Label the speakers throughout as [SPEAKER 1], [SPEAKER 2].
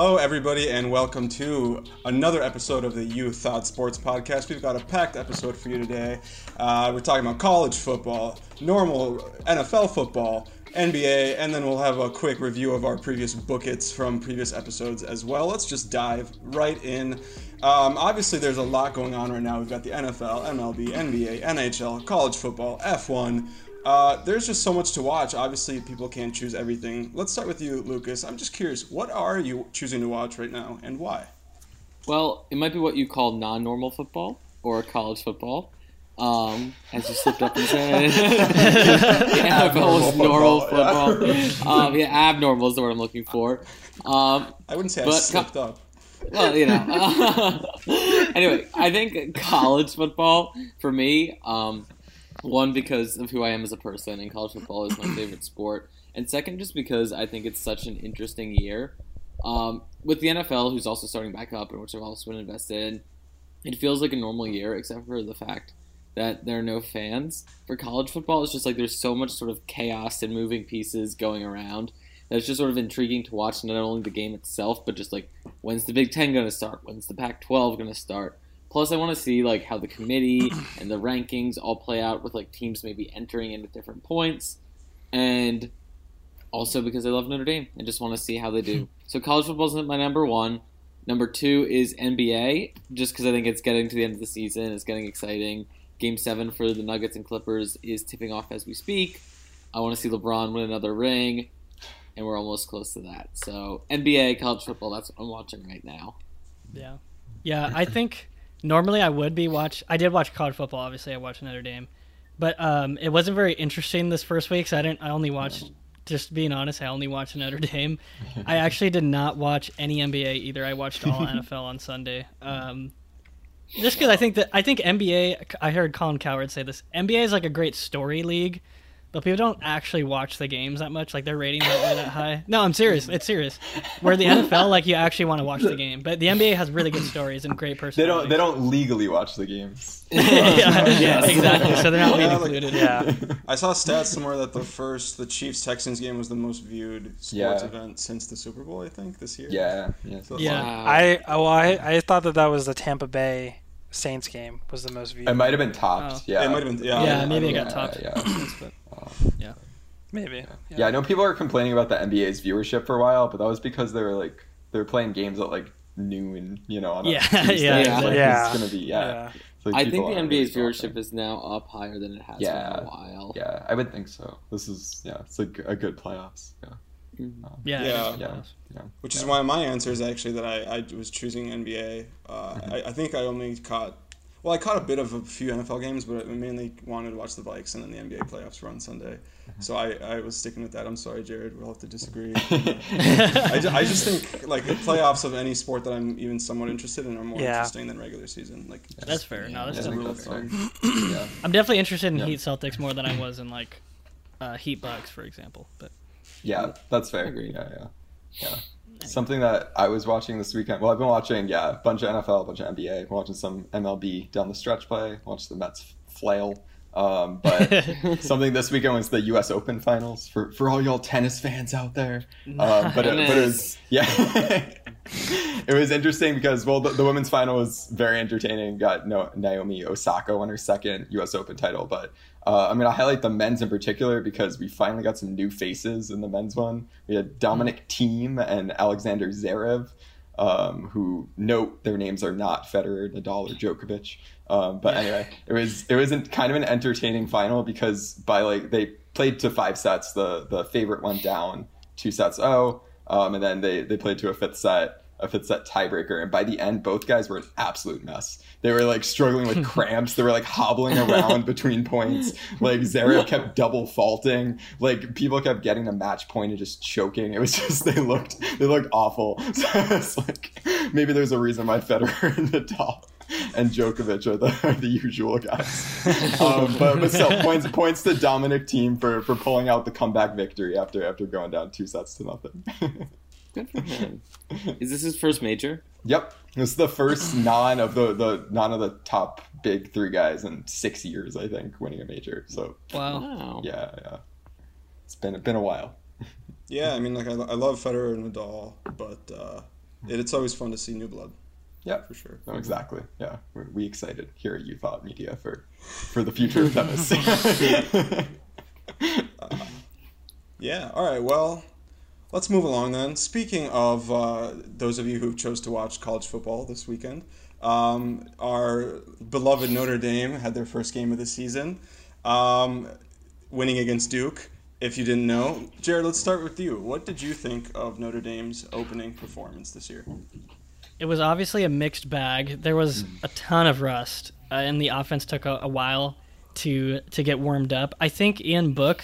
[SPEAKER 1] Hello, everybody, and welcome to another episode of the You Thought Sports Podcast. We've got a packed episode for you today. Uh, we're talking about college football, normal NFL football, NBA, and then we'll have a quick review of our previous bookets from previous episodes as well. Let's just dive right in. Um, obviously, there's a lot going on right now. We've got the NFL, MLB, NBA, NHL, college football, F1. Uh, there's just so much to watch. Obviously, people can't choose everything. Let's start with you, Lucas. I'm just curious, what are you choosing to watch right now, and why?
[SPEAKER 2] Well, it might be what you call non-normal football or college football. Um, as you slipped up and said, yeah, is normal football. Yeah. Um, yeah, abnormal is the word I'm looking for. Um,
[SPEAKER 1] I wouldn't say I slipped co- up.
[SPEAKER 2] Well, you know. anyway, I think college football for me. Um, one, because of who I am as a person, and college football is my favorite sport. And second, just because I think it's such an interesting year. Um, with the NFL, who's also starting back up, and which I've also been invested in, it feels like a normal year, except for the fact that there are no fans. For college football, it's just like there's so much sort of chaos and moving pieces going around that it's just sort of intriguing to watch not only the game itself, but just like when's the Big Ten going to start? When's the Pac 12 going to start? Plus, I want to see like how the committee and the rankings all play out with like teams maybe entering in at different points, and also because I love Notre Dame and just want to see how they do. So college football isn't my number one. Number two is NBA, just because I think it's getting to the end of the season. It's getting exciting. Game seven for the Nuggets and Clippers is tipping off as we speak. I want to see LeBron win another ring, and we're almost close to that. So NBA, college football, that's what I'm watching right now.
[SPEAKER 3] Yeah, yeah. I think normally I would be watch. I did watch college football. Obviously, I watched Notre Dame, but um, it wasn't very interesting this first week. So I didn't. I only watched. Just being honest, I only watched Notre Dame. I actually did not watch any NBA either. I watched all NFL on Sunday. Um, just because I think that I think NBA. I heard Colin Cowherd say this. NBA is like a great story league but people don't actually watch the games that much. Like their ratings aren't really that high. No, I'm serious. It's serious. Where the NFL, like you actually want to watch the game, but the NBA has really good stories and great personalities.
[SPEAKER 4] They don't. They don't legally watch the games.
[SPEAKER 3] yeah, yeah, exactly. So they're not yeah, included.
[SPEAKER 1] Like, yeah. I saw stats somewhere that the first, the Chiefs Texans game was the most viewed sports yeah. event since the Super Bowl. I think this year.
[SPEAKER 4] Yeah. Yeah.
[SPEAKER 5] So yeah. I oh I I thought that that was the Tampa Bay Saints game was the most viewed.
[SPEAKER 4] It might have been topped. Oh. Yeah.
[SPEAKER 1] It might have been. Yeah.
[SPEAKER 3] Yeah. Maybe it got topped.
[SPEAKER 4] Yeah.
[SPEAKER 3] Yeah.
[SPEAKER 5] Maybe.
[SPEAKER 4] Yeah. Yeah. yeah. I know people are complaining about the NBA's viewership for a while, but that was because they were like they were playing games at like noon, you know, on
[SPEAKER 3] yeah, yeah,
[SPEAKER 4] yeah. Like, yeah. It's gonna be yeah.
[SPEAKER 2] So I think the NBA's viewership is now up higher than it has
[SPEAKER 4] yeah.
[SPEAKER 2] been in a while.
[SPEAKER 4] Yeah, I would think so. This is yeah, it's like a good playoffs. Yeah.
[SPEAKER 3] Mm-hmm. Um, yeah,
[SPEAKER 1] yeah, yeah, yeah, Which is why my answer is actually that I, I was choosing NBA. Uh, mm-hmm. I, I think I only caught well, I caught a bit of a few NFL games, but I mainly wanted to watch the Vikes and then the NBA playoffs were on Sunday. Mm-hmm. So I, I was sticking with that. I'm sorry, Jared. We'll have to disagree. I, just, I just think like the playoffs of any sport that I'm even somewhat interested in are more yeah. interesting than regular season. Like
[SPEAKER 3] that's fair. No, that's yeah, fair. yeah. I'm definitely interested in Heat Celtics more than I was in like uh, Heat Bucks, for example. But
[SPEAKER 4] yeah, that's fair. Agree. Yeah, yeah, yeah. Something that I was watching this weekend. Well, I've been watching, yeah, a bunch of NFL, a bunch of NBA, watching some MLB down the stretch play, watched the Mets flail. Um, but something this weekend was the U.S. Open finals for, for all y'all tennis fans out there. Um, but, it, but it was yeah, it was interesting because well the, the, women's final was very entertaining. Got no, Naomi Osaka won her second U.S. Open title, but uh, I'm going to highlight the men's in particular because we finally got some new faces in the men's one. We had Dominic Thiem and Alexander Zverev, um, who note their names are not Federer, Nadal, or Djokovic. Um, but anyway, it was it wasn't kind of an entertaining final because by like they played to five sets. The the favorite went down two sets oh, um, and then they they played to a fifth set a fifth set tiebreaker. And by the end, both guys were an absolute mess. They were like struggling with cramps. They were like hobbling around between points. Like Zverev kept double faulting. Like people kept getting a match point and just choking. It was just they looked they looked awful. So it's like maybe there's a reason why Federer and Nadal and Djokovic are the, are the usual guys. Um, but, but still, points points to Dominic Thiem for for pulling out the comeback victory after after going down two sets to nothing.
[SPEAKER 2] Good for him. Is this his first major?
[SPEAKER 4] Yep, this is the first non of the the non of the top big three guys in six years, I think, winning a major. So
[SPEAKER 3] wow,
[SPEAKER 4] yeah, yeah, it's been been a while.
[SPEAKER 1] yeah, I mean, like I, I love Federer and Nadal, but uh, it, it's always fun to see new blood.
[SPEAKER 4] Yeah,
[SPEAKER 1] for sure.
[SPEAKER 4] No, exactly. Yeah, we're, we excited here at You Thought Media for for the future of tennis.
[SPEAKER 1] uh, yeah. All right. Well, let's move along then. Speaking of uh, those of you who chose to watch college football this weekend, um, our beloved Notre Dame had their first game of the season, um, winning against Duke. If you didn't know, Jared, let's start with you. What did you think of Notre Dame's opening performance this year?
[SPEAKER 3] It was obviously a mixed bag. There was a ton of rust, uh, and the offense took a, a while to to get warmed up. I think Ian Book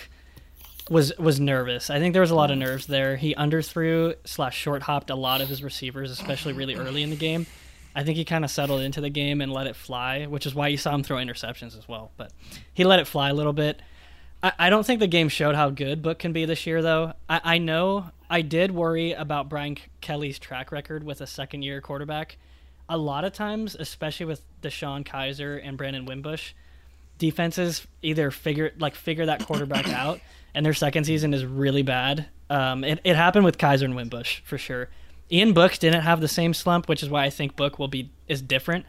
[SPEAKER 3] was was nervous. I think there was a lot of nerves there. He underthrew slash short hopped a lot of his receivers, especially really early in the game. I think he kind of settled into the game and let it fly, which is why you saw him throw interceptions as well. But he let it fly a little bit. I, I don't think the game showed how good Book can be this year, though. I, I know I did worry about Brian Kelly's track record with a second year quarterback. A lot of times, especially with DeShone Kizer and Brandon Wimbush, defenses either figure like figure that quarterback out, and their second season is really bad. Um, it, it happened with Kizer and Wimbush for sure. Ian Book didn't have the same slump, which is why I think Book will be is different.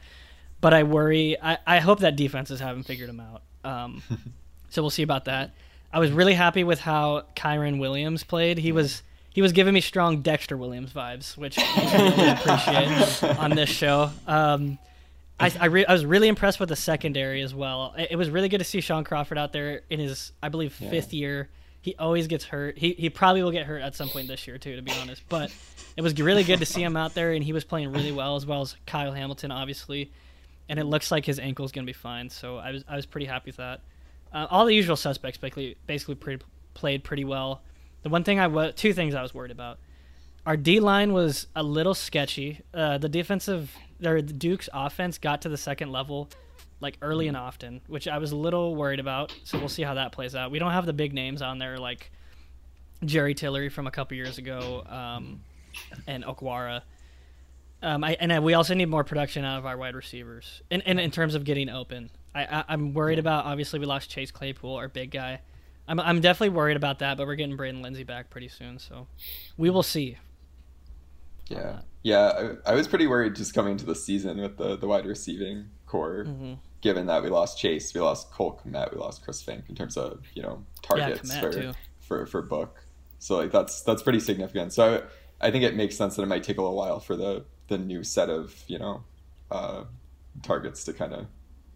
[SPEAKER 3] But I worry. I, I hope that defenses haven't figured him out. Um, so we'll see about that. I was really happy with how Kyren Williams played. He was he was giving me strong Dexter Williams vibes, which I really appreciate on this show. Um, I I, re- I, was really impressed with the secondary as well. It, it, was really good to see Shaun Crawford out there in his I believe yeah. fifth year. He always gets hurt. He he probably will get hurt at some point this year too, to be honest. But it was really good to see him out there, and he was playing really well as well as Kyle Hamilton, obviously. And it looks like his ankle is going to be fine, so I was I was pretty happy with that. Uh, all the usual suspects basically basically played pretty well. The one thing I was two things I was worried about. Our D line was a little sketchy. Uh, the defensive, or the Duke's offense got to the second level like early and often, which I was a little worried about. So we'll see how that plays out. We don't have the big names on there like Jerry Tillery from a couple years ago um, and Okwara. Um, I, and we also need more production out of our wide receivers, and in terms of getting open. I, I am worried about. Obviously, we lost Chase Claypool, our big guy. I'm I'm definitely worried about that, but we're getting Braden Lenzy back pretty soon, so we will see.
[SPEAKER 4] Yeah, yeah. I, I was pretty worried just coming into the season with the the wide receiving corps. Mm-hmm given that we lost Chase, we lost Cole Kmet, we lost Chris Finke in terms of you know targets yeah, for, for for book. So like that's that's pretty significant. So I, I, think it makes sense that it might take a little while for the the new set of you know uh, targets to kind of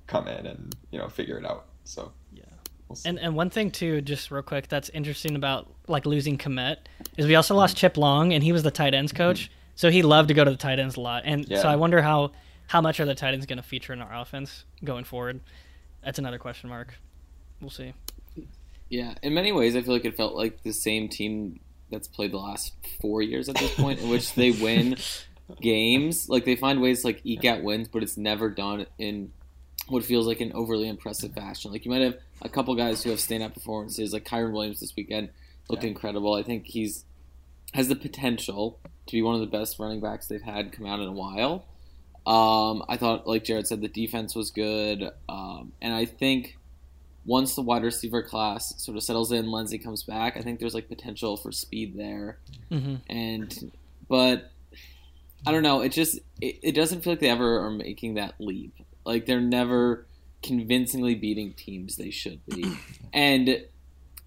[SPEAKER 4] come in and you know figure it out. So
[SPEAKER 3] yeah. We'll and and one thing too, just real quick, that's interesting about like losing Kmet is we also lost Chip Long, and he was the tight ends coach, mm-hmm. so he loved to go to the tight ends a lot, and yeah. so I wonder how how much are the tight ends going to feature in our offense going forward? That's another question mark. We'll see.
[SPEAKER 2] Yeah, in many ways, I feel like it felt like the same team that's played the last four years at this point, in which they win games. Like they find ways to like eke out wins, but it's never done in what feels like an overly impressive fashion. Like you might have a couple guys who have standout performances, like Kyren Williams this weekend looked yeah. incredible. I think he's has the potential to be one of the best running backs they've had come out in a while. Um, I thought, like Jared said, the defense was good, um, and I think once the wide receiver class sort of settles in, Lenzy comes back. I think there's like potential for speed there, mm-hmm. and but I don't know. It just it, it doesn't feel like they ever are making that leap. Like they're never convincingly beating teams they should be, and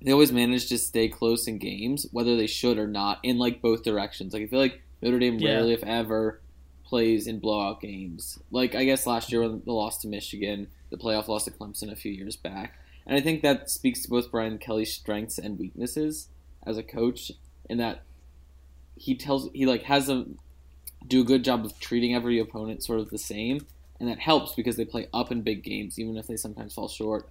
[SPEAKER 2] they always manage to stay close in games, whether they should or not, in like both directions. Like I feel like Notre Dame yeah. rarely, if ever, plays in blowout games. Like I guess last year when the loss to Michigan, the playoff loss to Clemson a few years back. And I think that speaks to both Brian Kelly's strengths and weaknesses as a coach in that he tells he like has them do a good job of treating every opponent sort of the same and that helps because they play up in big games even if they sometimes fall short.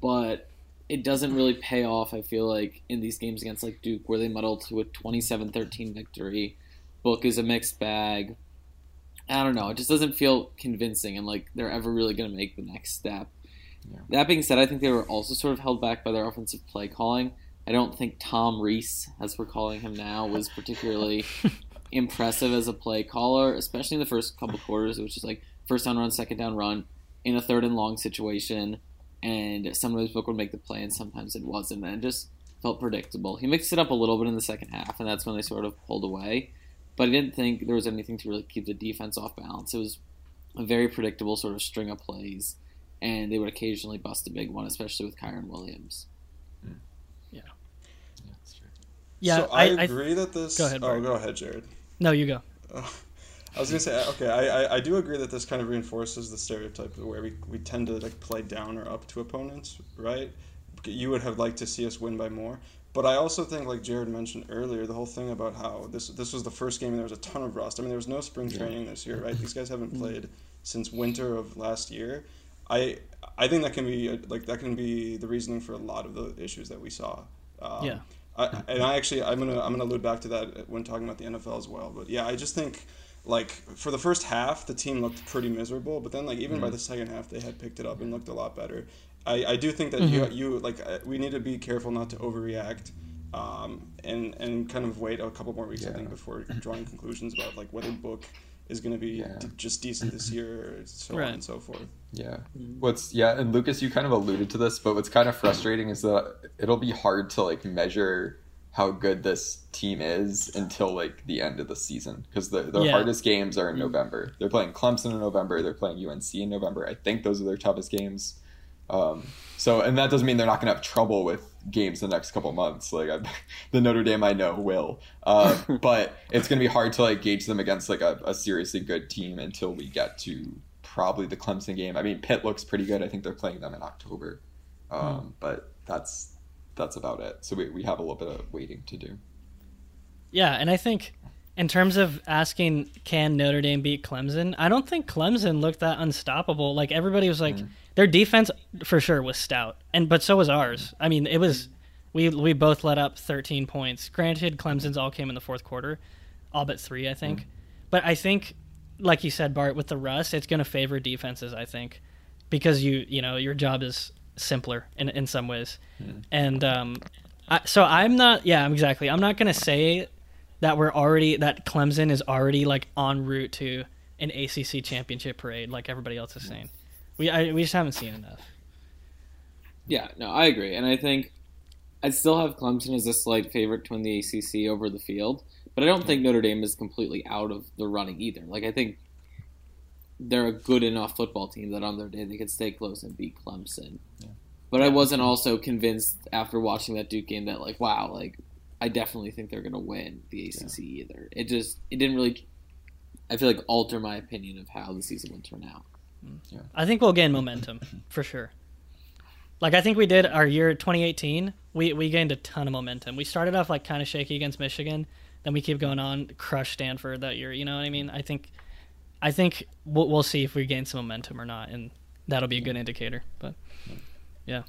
[SPEAKER 2] But it doesn't really pay off, I feel like, in these games against like Duke where they muddled to a 27-13 victory. Book is a mixed bag. I don't know. It just doesn't feel convincing, and like they're ever really going to make the next step. Yeah. That being said, I think they were also sort of held back by their offensive play calling. I don't think Tom Rees, as we're calling him now, was particularly impressive as a play caller, especially in the first couple quarters, which is like first down run, second down run, in a third and long situation, and sometimes Book would make the play, and sometimes it wasn't, and it just felt predictable. He mixed it up a little bit in the second half, and that's when they sort of pulled away. but I didn't think there was anything to really keep the defense off balance. It was a very predictable sort of string of plays, and they would occasionally bust a big one, especially with Kyren Williams. Hmm.
[SPEAKER 3] Yeah.
[SPEAKER 4] Yeah, that's true.
[SPEAKER 3] Yeah,
[SPEAKER 1] so I,
[SPEAKER 3] I,
[SPEAKER 1] agree that this.
[SPEAKER 3] Go ahead,
[SPEAKER 1] Oh, go ahead, Jared.
[SPEAKER 3] no, you go.
[SPEAKER 1] I was gonna say okay. I, I, I do agree that this kind of reinforces the stereotype where we, we tend to like play down or up to opponents, right? You would have liked to see us win by more, but I also think like Jared mentioned earlier, the whole thing about how this this was the first game and there was a ton of rust. I mean, there was no spring training this year, right? These guys haven't played since winter of last year. I I think that can be like that can be the reasoning for a lot of the issues that we saw. Um,
[SPEAKER 3] Yeah.
[SPEAKER 1] I, and I actually I'm gonna I'm gonna allude back to that when talking about the NFL as well. But yeah, I just think like for the first half the team looked pretty miserable, but then like even by the second half they had picked it up and looked a lot better. I, I do think that you you like uh, we need to be careful not to overreact. Um, and and kind of wait a couple more weeks I think before drawing conclusions about like whether book is going to be
[SPEAKER 4] Yeah.
[SPEAKER 1] d- just decent this year, or so on and so forth.
[SPEAKER 4] Yeah. What's yeah, and Lucas, you kind of alluded to this, but what's kind of frustrating is that it'll be hard to like measure how good this team is until like the end of the season because the their
[SPEAKER 3] Yeah.
[SPEAKER 4] hardest games are in November. They're playing Clemson in November. They're playing UNC in November. I think those are their toughest games. Um, so, and that doesn't mean they're not going to have trouble with games the next couple months. Like I, the Notre Dame, I know will, uh, but it's going to be hard to like gauge them against like a, a seriously good team until we get to probably the Clemson game. I mean, Pitt looks pretty good. I think they're playing them in October, um, but that's that's about it. So we, we have a little bit of waiting to do.
[SPEAKER 3] Yeah, and I think in terms of asking can Notre Dame beat Clemson, I don't think Clemson looked that unstoppable. Like everybody was like mm. their defense for sure was stout. And but so was ours. I mean, it was we we both let up 13 points. Granted Clemson's all came in the fourth quarter, all but 3, I think. Mm. But I think like you said Bart with the rust, it's going to favor defenses, I think. Because you, you know, your job is simpler in in some ways. And um I, so I'm not yeah, exactly. I'm not going to say that we're already that Clemson is already like en route to an ACC championship parade, like everybody else is saying. We I, we just haven't seen enough.
[SPEAKER 2] Yeah, no, I agree, and I think I still have Clemson as a slight favorite to win the ACC over the field, but I don't think Notre Dame is completely out of the running either. Like I think they're a good enough football team that on their day they could stay close and beat Clemson. But I wasn't also convinced after watching that Duke game that like wow, like I definitely think they're going to win the ACC either. It just it didn't really I feel like alter my opinion of how the season would turn out.
[SPEAKER 3] Mm, I think we'll gain momentum for sure. Like I think we did our year 2018. We we gained a ton of momentum. We started off like kind of shaky against Michigan, then we keep going on, crush Stanford that year. You know what I mean? I think I think we'll, we'll see if we gain some momentum or not, and that'll be a good indicator. But yeah,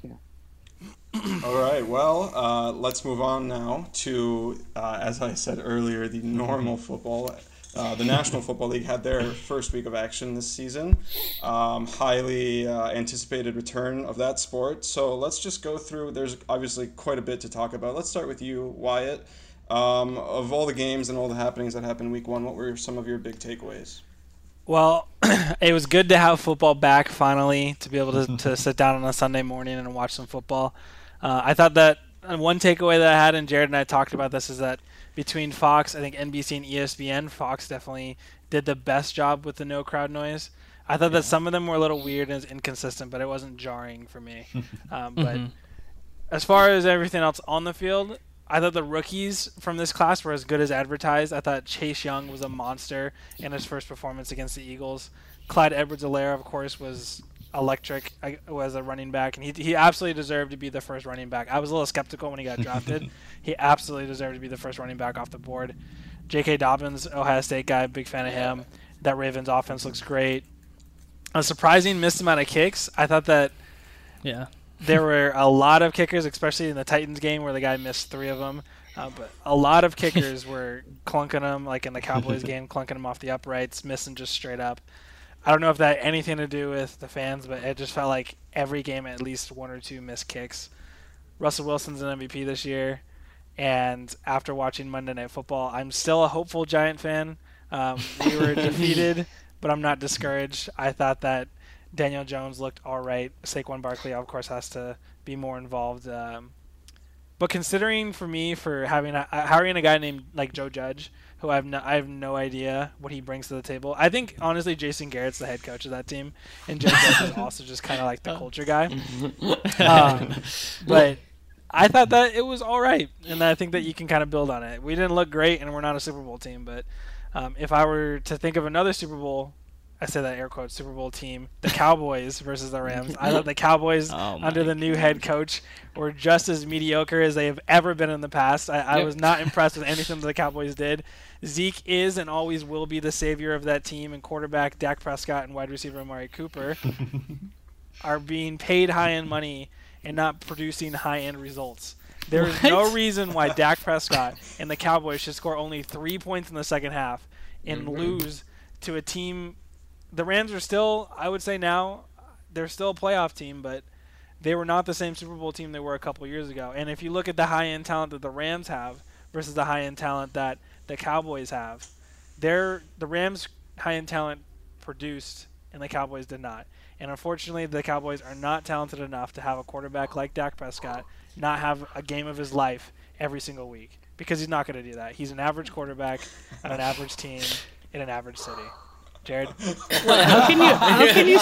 [SPEAKER 1] All right, well, uh, let's move on now to, uh, as I said earlier, the normal football. Uh, the National Football League had their first week of action this season. Um, highly uh, anticipated return of that sport. So let's just go through. There's obviously quite a bit to talk about. Let's start with you, Wyatt. Um, of all the games and all the happenings that happened week one, what were some of your big takeaways?
[SPEAKER 5] Well, it was good to have football back finally to be able to, to sit down on a Sunday morning and watch some football. Uh, I thought that uh, one takeaway that I had, and Jared and I talked about this, is that between Fox, I think NBC and ESPN, Fox definitely did the best job with the no crowd noise. I thought that some of them were a little weird and inconsistent, but it wasn't jarring for me. Um, but as far as everything else on the field, I thought the rookies from this class were as good as advertised. I thought Chase Young was a monster in his first performance against the Eagles. Clyde Edwards-Helaire, of course, was electric was a running back, and he, he absolutely deserved to be the first running back. I was a little skeptical when he got drafted. he absolutely deserved to be the first running back off the board. J.K. Dobbins, Ohio State guy, big fan of him. That Ravens offense looks great. A surprising missed amount of kicks. I thought that
[SPEAKER 3] yeah.
[SPEAKER 5] There were a lot of kickers, especially in the Titans game where the guy missed three of them. Uh, but a lot of kickers were clunking them, like in the Cowboys game, clunking them off the uprights, missing just straight up. I don't know if that had anything to do with the fans, but it just felt like every game at least one or two missed kicks. Russell Wilson's an MVP this year, and after watching Monday Night Football, I'm still a hopeful Giant fan. Um, we were defeated, but I'm not discouraged. I thought that Daniel Jones looked all right. Saquon Barkley, of course, has to be more involved. Um, But considering for me for having a, hiring a guy named like Joe Judge, who I have no, I have no idea what he brings to the table. I think honestly Jason Garrett's the head coach of that team, and Joe Judge is also just kind of like the culture guy. Um, but I thought that it was all right, and I think that you can kind of build on it. We didn't look great, and we're not a Super Bowl team, but um, if I were to think of another Super Bowl I say that air quote Super Bowl team, the Cowboys versus the Rams. I thought the Cowboys
[SPEAKER 2] Oh
[SPEAKER 5] under the new head coach were just as mediocre as they have ever been in the past. I, I
[SPEAKER 2] Yep.
[SPEAKER 5] was not impressed with anything that the Cowboys did. Zeke is and always will be the savior of that team, and quarterback Dak Prescott and wide receiver Amari Cooper are being paid high end money and not producing high end results. There is no reason why Dak Prescott and the Cowboys should score only three points in the second half and
[SPEAKER 2] Mhm.
[SPEAKER 5] lose to a team. The Rams are still, I would say now, they're still a playoff team, but they were not the same Super Bowl team they were a couple years ago. And if you look at the high end talent that the Rams have versus the high end talent that the Cowboys have, they're, the Rams' high end talent produced and the Cowboys did not. And unfortunately, the Cowboys are not talented enough to have a quarterback like Dak Prescott not have a game of his life every single week because he's not going to do that. He's an average quarterback on an average team in an average city. Jared, What,
[SPEAKER 3] How can you? How can you?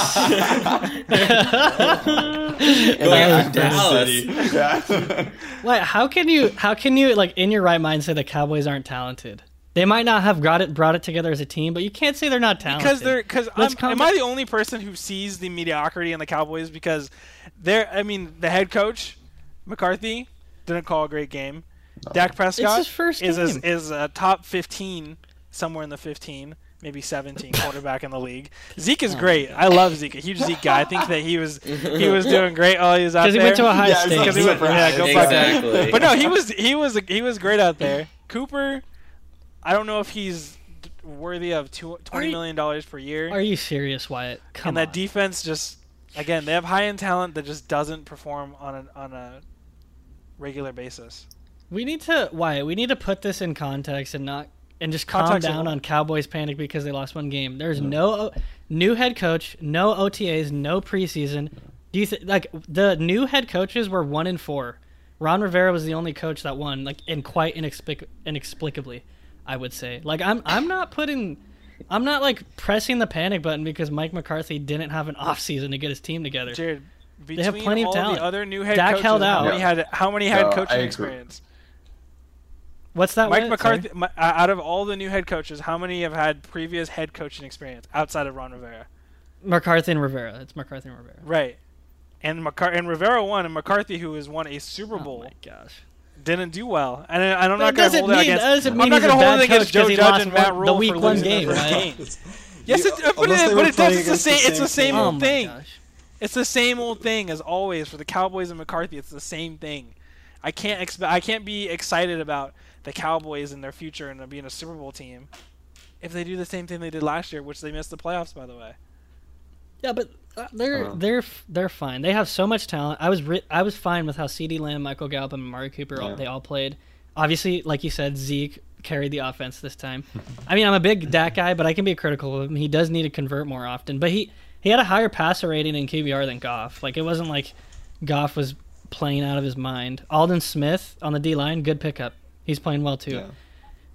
[SPEAKER 2] Like, Dallas.
[SPEAKER 4] Yeah.
[SPEAKER 3] Like, how can you? How can you like in your right mind say the Cowboys aren't talented? They might not have got it brought it together as a team, but you can't say they're not talented.
[SPEAKER 5] because they're because
[SPEAKER 3] Let's
[SPEAKER 5] am
[SPEAKER 3] calm
[SPEAKER 5] I the only person who sees the mediocrity in the Cowboys because they're I mean the head coach McCarthy didn't call a great game. Dak Prescott
[SPEAKER 3] first
[SPEAKER 5] is is, is a top 15 somewhere in the 15 maybe 17 quarterback in the league. Zeke
[SPEAKER 3] Oh
[SPEAKER 5] is great. I love Zeke. A huge Zeke guy. I think that he was he was doing great while he was out
[SPEAKER 3] because he went to Ohio
[SPEAKER 4] Yeah, he's
[SPEAKER 3] State.
[SPEAKER 5] he went- yeah,
[SPEAKER 4] high.
[SPEAKER 5] go Buckeyes.
[SPEAKER 2] Exactly.
[SPEAKER 5] But no, he was he was he was great out there. Cooper, I don't know if he's worthy of two,
[SPEAKER 3] Are
[SPEAKER 5] twenty
[SPEAKER 3] you-
[SPEAKER 5] million dollars per year.
[SPEAKER 3] Are you serious, Wyatt? Come
[SPEAKER 5] and
[SPEAKER 3] on.
[SPEAKER 5] that defense just again they have high end talent that just doesn't perform on a on a regular basis.
[SPEAKER 3] we need to Wyatt. We need to put this in context and not and just calm
[SPEAKER 5] Context
[SPEAKER 3] down on Cowboys panic because they lost one game. There's no o- new head coach, no OTAs, no preseason. Do you think like the new head coaches were one in four? Ron Rivera was the only coach that won, like, and quite inexplic- inexplicably, I would say. Like, I'm I'm not putting, I'm not like pressing the panic button because Mike McCarthy didn't have an off season to get his team together.
[SPEAKER 5] Jared, between
[SPEAKER 3] have plenty of
[SPEAKER 5] all
[SPEAKER 3] talent.
[SPEAKER 5] the other new head
[SPEAKER 3] Dak
[SPEAKER 5] coaches,
[SPEAKER 3] held
[SPEAKER 5] how
[SPEAKER 3] out.
[SPEAKER 5] many had how many had
[SPEAKER 4] No,
[SPEAKER 5] coaching experience?
[SPEAKER 3] What's that?
[SPEAKER 5] Mike
[SPEAKER 3] Wyatt?
[SPEAKER 5] McCarthy,
[SPEAKER 3] Sorry?
[SPEAKER 5] mi- uh, out of all the new head coaches, how many have had previous head coaching experience outside of Ron Rivera?
[SPEAKER 3] McCarthy and Rivera. It's McCarthy and Rivera.
[SPEAKER 5] Right. And McCar- and Rivera won, and McCarthy, who has won a Super
[SPEAKER 3] Oh
[SPEAKER 5] Bowl,
[SPEAKER 3] my gosh.
[SPEAKER 5] didn't do well. And, I- and I'm
[SPEAKER 3] That
[SPEAKER 5] not going
[SPEAKER 3] doesn't
[SPEAKER 5] to hold it
[SPEAKER 3] mean-
[SPEAKER 5] against.
[SPEAKER 3] that doesn't mean
[SPEAKER 5] I'm
[SPEAKER 3] mean
[SPEAKER 5] not
[SPEAKER 3] he's a
[SPEAKER 5] gonna hold
[SPEAKER 3] bad
[SPEAKER 5] it against
[SPEAKER 3] coach 'cause
[SPEAKER 5] Joe
[SPEAKER 3] he
[SPEAKER 5] Judge
[SPEAKER 3] lost
[SPEAKER 5] and Matt
[SPEAKER 3] one- the
[SPEAKER 5] Rule
[SPEAKER 3] week
[SPEAKER 5] for
[SPEAKER 3] one
[SPEAKER 5] losing
[SPEAKER 3] game,
[SPEAKER 5] their first
[SPEAKER 3] right?
[SPEAKER 5] game. Yes, it, but,
[SPEAKER 1] Unless
[SPEAKER 5] it,
[SPEAKER 1] they
[SPEAKER 5] but
[SPEAKER 1] were
[SPEAKER 5] it does.
[SPEAKER 1] playing
[SPEAKER 5] It's the
[SPEAKER 1] against the
[SPEAKER 5] same. It's
[SPEAKER 1] same
[SPEAKER 5] the same
[SPEAKER 1] team.
[SPEAKER 3] Oh
[SPEAKER 5] old
[SPEAKER 3] my
[SPEAKER 5] thing.
[SPEAKER 3] gosh.
[SPEAKER 5] It's the same old thing as always for the Cowboys and McCarthy. It's the same thing. I can't expect. I can't be excited about the Cowboys and their future and being a Super Bowl team if they do the same thing they did last year, which they missed the playoffs, by the way.
[SPEAKER 3] Yeah, but uh, they're
[SPEAKER 4] Uh-huh.
[SPEAKER 3] they're f- they're fine. They have so much talent. I was ri- I was fine with how CeeDee Lamb, Michael Gallup, and Amari Cooper all they all played. Obviously, like you said, Zeke carried the offense this time. I mean, I'm a big Dak guy, but I can be critical of him. He does need to convert more often. But he he had a higher passer rating in QBR than Goff. Like it wasn't like Goff was playing out of his mind. Aldon Smith on the D line, good pickup. He's playing well too.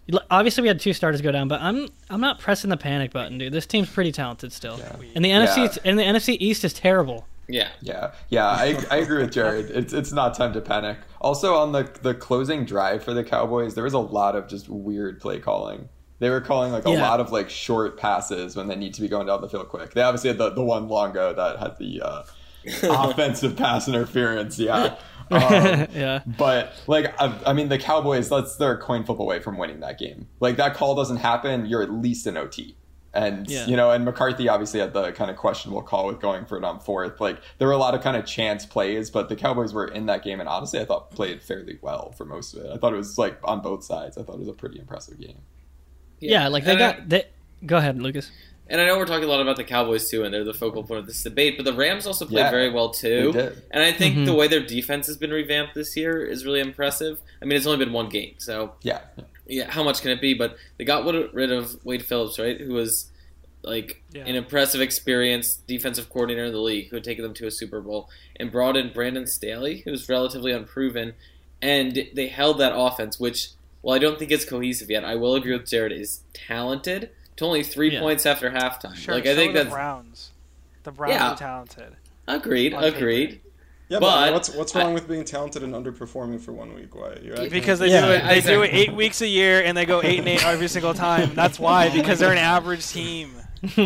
[SPEAKER 4] Yeah.
[SPEAKER 3] Obviously, we had two starters go down, but I'm I'm not pressing the panic button, dude. This team's pretty talented still.
[SPEAKER 4] Yeah.
[SPEAKER 3] And the NFC
[SPEAKER 4] Yeah.
[SPEAKER 3] and the NFC East is terrible.
[SPEAKER 2] Yeah.
[SPEAKER 4] Yeah, yeah, I, I agree with Jared. It's it's not time to panic. Also, on the the closing drive for the Cowboys, there was a lot of just weird play calling. They were calling like a
[SPEAKER 3] Yeah.
[SPEAKER 4] lot of like short passes when they need to be going down the field quick. They obviously had the, the one longo that had the uh, offensive pass interference. Yeah, um,
[SPEAKER 3] yeah.
[SPEAKER 4] but like I, I mean, the Cowboys. That's they're a coin flip away from winning that game. Like that call doesn't happen, you're at least an OT. And
[SPEAKER 3] Yeah.
[SPEAKER 4] you know, and McCarthy obviously had the kind of questionable call with going for it on fourth. Like there were a lot of kind of chance plays, but the Cowboys were in that game, and honestly, I thought played fairly well for most of it. I thought it was like on both sides. I thought it was a pretty impressive game.
[SPEAKER 3] Yeah, like they
[SPEAKER 2] And I-
[SPEAKER 3] got they Go ahead, Lucas.
[SPEAKER 2] And I know we're talking a lot about the Cowboys too, and they're the focal point of this debate. But the Rams also played
[SPEAKER 4] Yeah,
[SPEAKER 2] very well too.
[SPEAKER 4] They did.
[SPEAKER 2] And I think
[SPEAKER 3] Mhm.
[SPEAKER 2] the way their defense has been revamped this year is really impressive. I mean, it's only been one game, so
[SPEAKER 4] Yeah,
[SPEAKER 2] yeah, how much can it be? But they got rid- rid of Wade Phillips, right? Who was like
[SPEAKER 5] Yeah.
[SPEAKER 2] an impressive, experienced defensive coordinator in the league who had taken them to a Super Bowl, and brought in Brandon Staley, who was relatively unproven. and they held that offense, which while I don't think it's cohesive yet, I will agree with Jared is talented. To only three
[SPEAKER 3] Yeah.
[SPEAKER 2] points after halftime,
[SPEAKER 5] Sure,
[SPEAKER 2] like
[SPEAKER 5] so
[SPEAKER 2] I think
[SPEAKER 5] are the
[SPEAKER 2] that's
[SPEAKER 5] Browns. The Browns
[SPEAKER 2] Yeah.
[SPEAKER 5] are talented.
[SPEAKER 2] agreed,
[SPEAKER 5] on paper.
[SPEAKER 2] agreed.
[SPEAKER 1] Yeah, but,
[SPEAKER 2] But-
[SPEAKER 1] what's what's wrong with being talented and underperforming for one week? Why you
[SPEAKER 5] Because they
[SPEAKER 3] Yeah,
[SPEAKER 5] do it, they do it eight weeks a year, and they go eight and eight every single time. That's why, because they're an average team.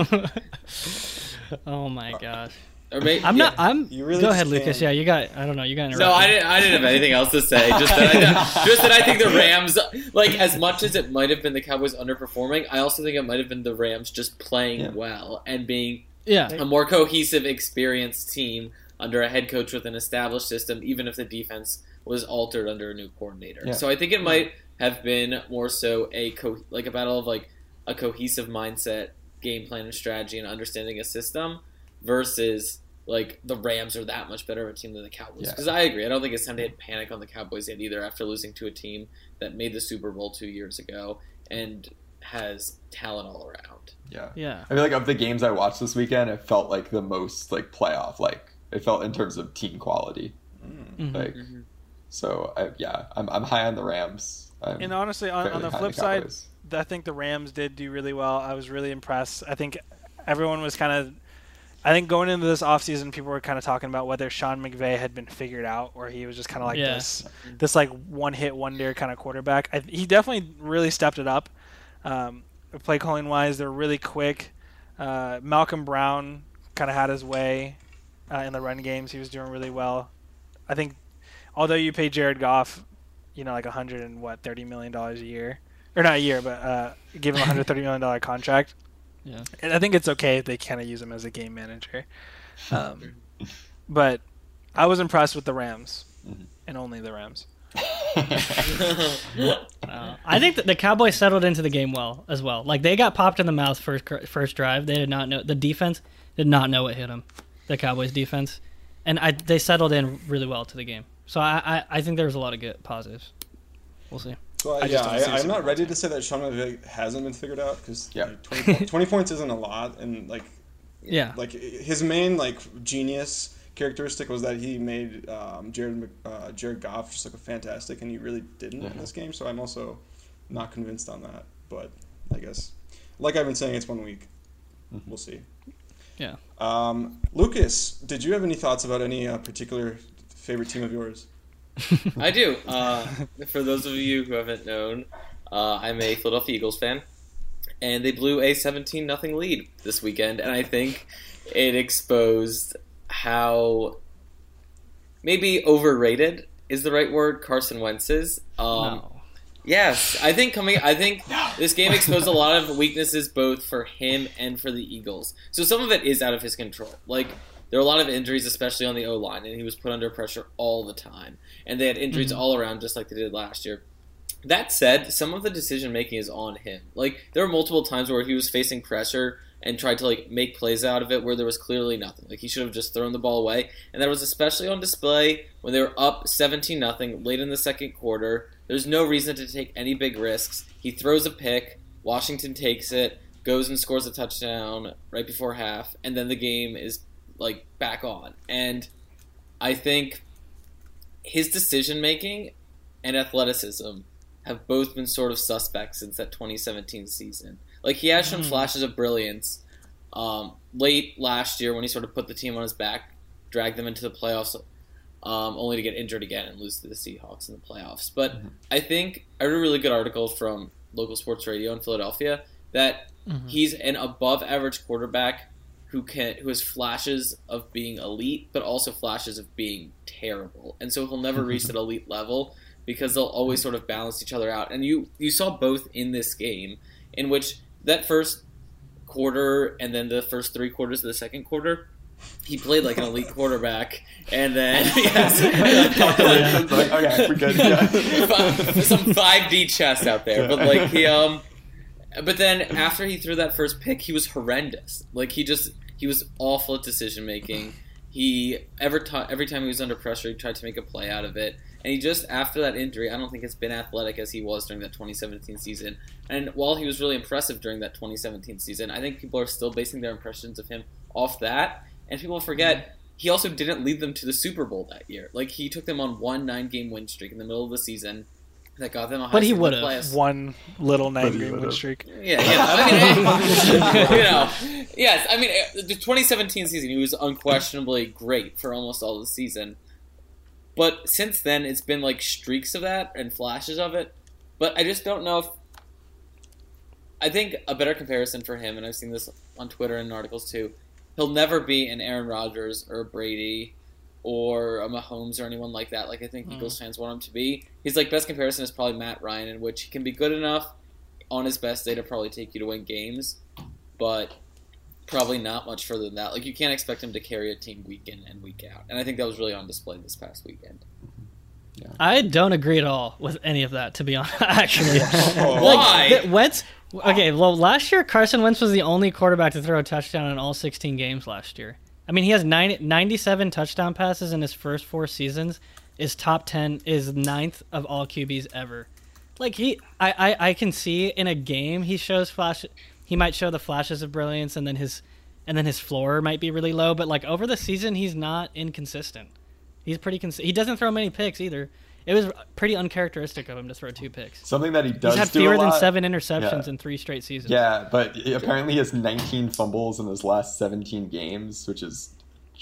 [SPEAKER 3] oh my gosh.
[SPEAKER 2] Or maybe,
[SPEAKER 3] I'm not. I'm.
[SPEAKER 1] You really
[SPEAKER 3] go ahead,
[SPEAKER 1] just
[SPEAKER 3] Lucas. Yeah, you got. I don't know. You got.
[SPEAKER 2] No, I didn't. I didn't have anything else to say. Just that, I, just that I think the Rams, like as much as it might have been the Cowboys underperforming, I also think it might have been the Rams just playing
[SPEAKER 4] Yeah.
[SPEAKER 2] well and being
[SPEAKER 3] Yeah.
[SPEAKER 2] a more cohesive, experienced team under a head coach with an established system, even if the defense was altered under a new coordinator.
[SPEAKER 4] Yeah.
[SPEAKER 2] So I think it might have been more so a co- like a battle of like a cohesive mindset, game plan, and strategy, and understanding a system versus like the Rams are that much better of a team than the Cowboys.
[SPEAKER 4] Yeah.
[SPEAKER 2] Because I agree, I don't think it's time to hit panic on the Cowboys yet either after losing to a team that made the Super Bowl two years ago and has talent all around.
[SPEAKER 4] Yeah.
[SPEAKER 3] Yeah.
[SPEAKER 4] I feel like of the games I watched this weekend, it felt like the most like playoff. Like it felt in terms of team quality.
[SPEAKER 3] Mhm.
[SPEAKER 4] Like
[SPEAKER 2] Mhm.
[SPEAKER 4] so, I, yeah, I'm I'm high on the Rams. I'm
[SPEAKER 5] And honestly, on, on the
[SPEAKER 4] high
[SPEAKER 5] flip side, I think the Rams did do really well. I was really impressed. I think everyone was kind of. I think going into this offseason, people were kind of talking about whether Sean McVay had been figured out, or he was just kind of like
[SPEAKER 3] Yeah.
[SPEAKER 5] this, this like one hit wonder kind of quarterback. I, he definitely really stepped it up. Um, play calling wise, they're really quick. Uh, Malcolm Brown kind of had his way uh, in the run games. He was doing really well. I think, although you pay Jared Goff, you know, like a hundred and what thirty million dollars a year, or not a year, but uh, give him a hundred thirty million dollar contract.
[SPEAKER 3] Yeah.
[SPEAKER 5] And I think it's okay if they kind of use him as a game manager. Um, but I was impressed with the Rams,
[SPEAKER 4] Mhm.
[SPEAKER 5] and only the Rams.
[SPEAKER 3] Uh, I think that the Cowboys settled into the game well as well. Like they got popped in the mouth first first drive. They did not know the defense did not know what hit them. The Cowboys defense, and I they settled in really well to the game. So I I, I think there's a lot of good positives. We'll see.
[SPEAKER 1] So
[SPEAKER 5] I
[SPEAKER 1] yeah,
[SPEAKER 5] just
[SPEAKER 1] I, I'm not ready to say that Sean McVay hasn't been figured out because
[SPEAKER 4] Yeah.
[SPEAKER 1] 20, 20 points isn't a lot, and like
[SPEAKER 3] Yeah.
[SPEAKER 1] like his main like genius characteristic was that he made um, Jared uh, Jared Goff just like a fantastic, and he really didn't in this game. So I'm also not convinced on that, but I guess like I've been saying, it's one week.
[SPEAKER 4] Mhm.
[SPEAKER 1] We'll see.
[SPEAKER 3] Yeah.
[SPEAKER 1] Um, Lucas, did you have any thoughts about any uh, particular favorite team of yours?
[SPEAKER 2] I do. Uh, for those of you who haven't known, uh, I'm a Philadelphia Eagles fan, and they blew a 17 nothing lead this weekend, and I think it exposed how maybe overrated is the right word Carson Wentz is. Um,
[SPEAKER 3] no.
[SPEAKER 2] Yes, I think coming. I think this game exposed a lot of weaknesses both for him and for the Eagles. So some of it is out of his control. Like there are a lot of injuries, especially on the O line, and he was put under pressure all the time. And they had injuries
[SPEAKER 3] Mhm.
[SPEAKER 2] all around, just like they did last year. That said, some of the decision making is on him. Like there were multiple times where he was facing pressure and tried to like make plays out of it where there was clearly nothing. Like he should have just thrown the ball away. And that was especially on display when they were up 17 nothing late in the second quarter. There's no reason to take any big risks. He throws a pick, Washington takes it, goes and scores a touchdown right before half, and then the game is like back on. And I think his decision making and athleticism have both been sort of suspect since that 2017 season. Like he has shown
[SPEAKER 3] Mhm.
[SPEAKER 2] flashes of brilliance um, late last year when he sort of put the team on his back, dragged them into the playoffs, um, only to get injured again and lose to the Seahawks in the playoffs. But
[SPEAKER 4] Mhm.
[SPEAKER 2] I think I read a really good article from local sports radio in Philadelphia that
[SPEAKER 3] Mhm.
[SPEAKER 2] he's an above average quarterback who can who has flashes of being elite but also flashes of being terrible. And so he'll never reach that elite level because they'll always sort of balance each other out. And you you saw both in this game in which that first quarter and then the first three quarters of the second quarter he played like an elite quarterback. And then yes.
[SPEAKER 4] Okay, we're good. Yeah.
[SPEAKER 2] some 5D chess out there, but like he um, but then after he threw that first pick, he was horrendous. Like he just he was awful at decision making. He every time every time he was under pressure, he tried to make a play out of it. And he just after that injury, I don't think it's been athletic as he was during that 2017 season. And while he was really impressive during that 2017 season, I think people are still basing their impressions of him off that. And people forget he also didn't lead them to the Super Bowl that year. Like he took them on one nine game win streak in the middle of the season that got them a high
[SPEAKER 3] But he
[SPEAKER 2] seed in the
[SPEAKER 3] would've.
[SPEAKER 2] playoffs.
[SPEAKER 5] One little nine
[SPEAKER 4] he
[SPEAKER 5] game win streak.
[SPEAKER 2] Yeah, yeah. I mean, you know, yes. I mean, uh, the 2017 season, he was unquestionably great for almost all the season. But since then, it's been like streaks of that and flashes of it. But I just don't know if. I think a better comparison for him, and I've seen this on Twitter and articles too. He'll never be an Aaron Rodgers or Brady or a Mahomes or anyone like that. Like I think
[SPEAKER 3] Mm.
[SPEAKER 2] Eagles fans want him to be. His like best comparison is probably Matt Ryan, in which he can be good enough on his best day to probably take you to win games, but probably not much further than that. Like you can't expect him to carry a team week in and week out, and I think that was really on display this past weekend.
[SPEAKER 3] I don't agree at all with any of that, to be honest. Actually,
[SPEAKER 1] Oh,
[SPEAKER 2] Why?
[SPEAKER 3] Like, the- Wentz. Okay, well, last year Carson Wentz was the only quarterback to throw a touchdown in all 16 games last year. I mean, he has nine, 97 touchdown passes in his first four seasons. Is top 10, is ninth of all QBs ever. Like he, I, I, I can see in a game he shows flash. He might show the flashes of brilliance, and then his, and then his floor might be really low. But like over the season, he's not inconsistent. He's pretty consistent. He doesn't throw many picks either. It was pretty uncharacteristic of him to throw two picks.
[SPEAKER 4] Something that he does
[SPEAKER 3] He's had
[SPEAKER 4] do
[SPEAKER 3] fewer
[SPEAKER 4] a
[SPEAKER 3] than seven interceptions
[SPEAKER 4] Yeah.
[SPEAKER 3] in three straight seasons.
[SPEAKER 4] Yeah, but apparently he has 19 fumbles in his last 17 games, which is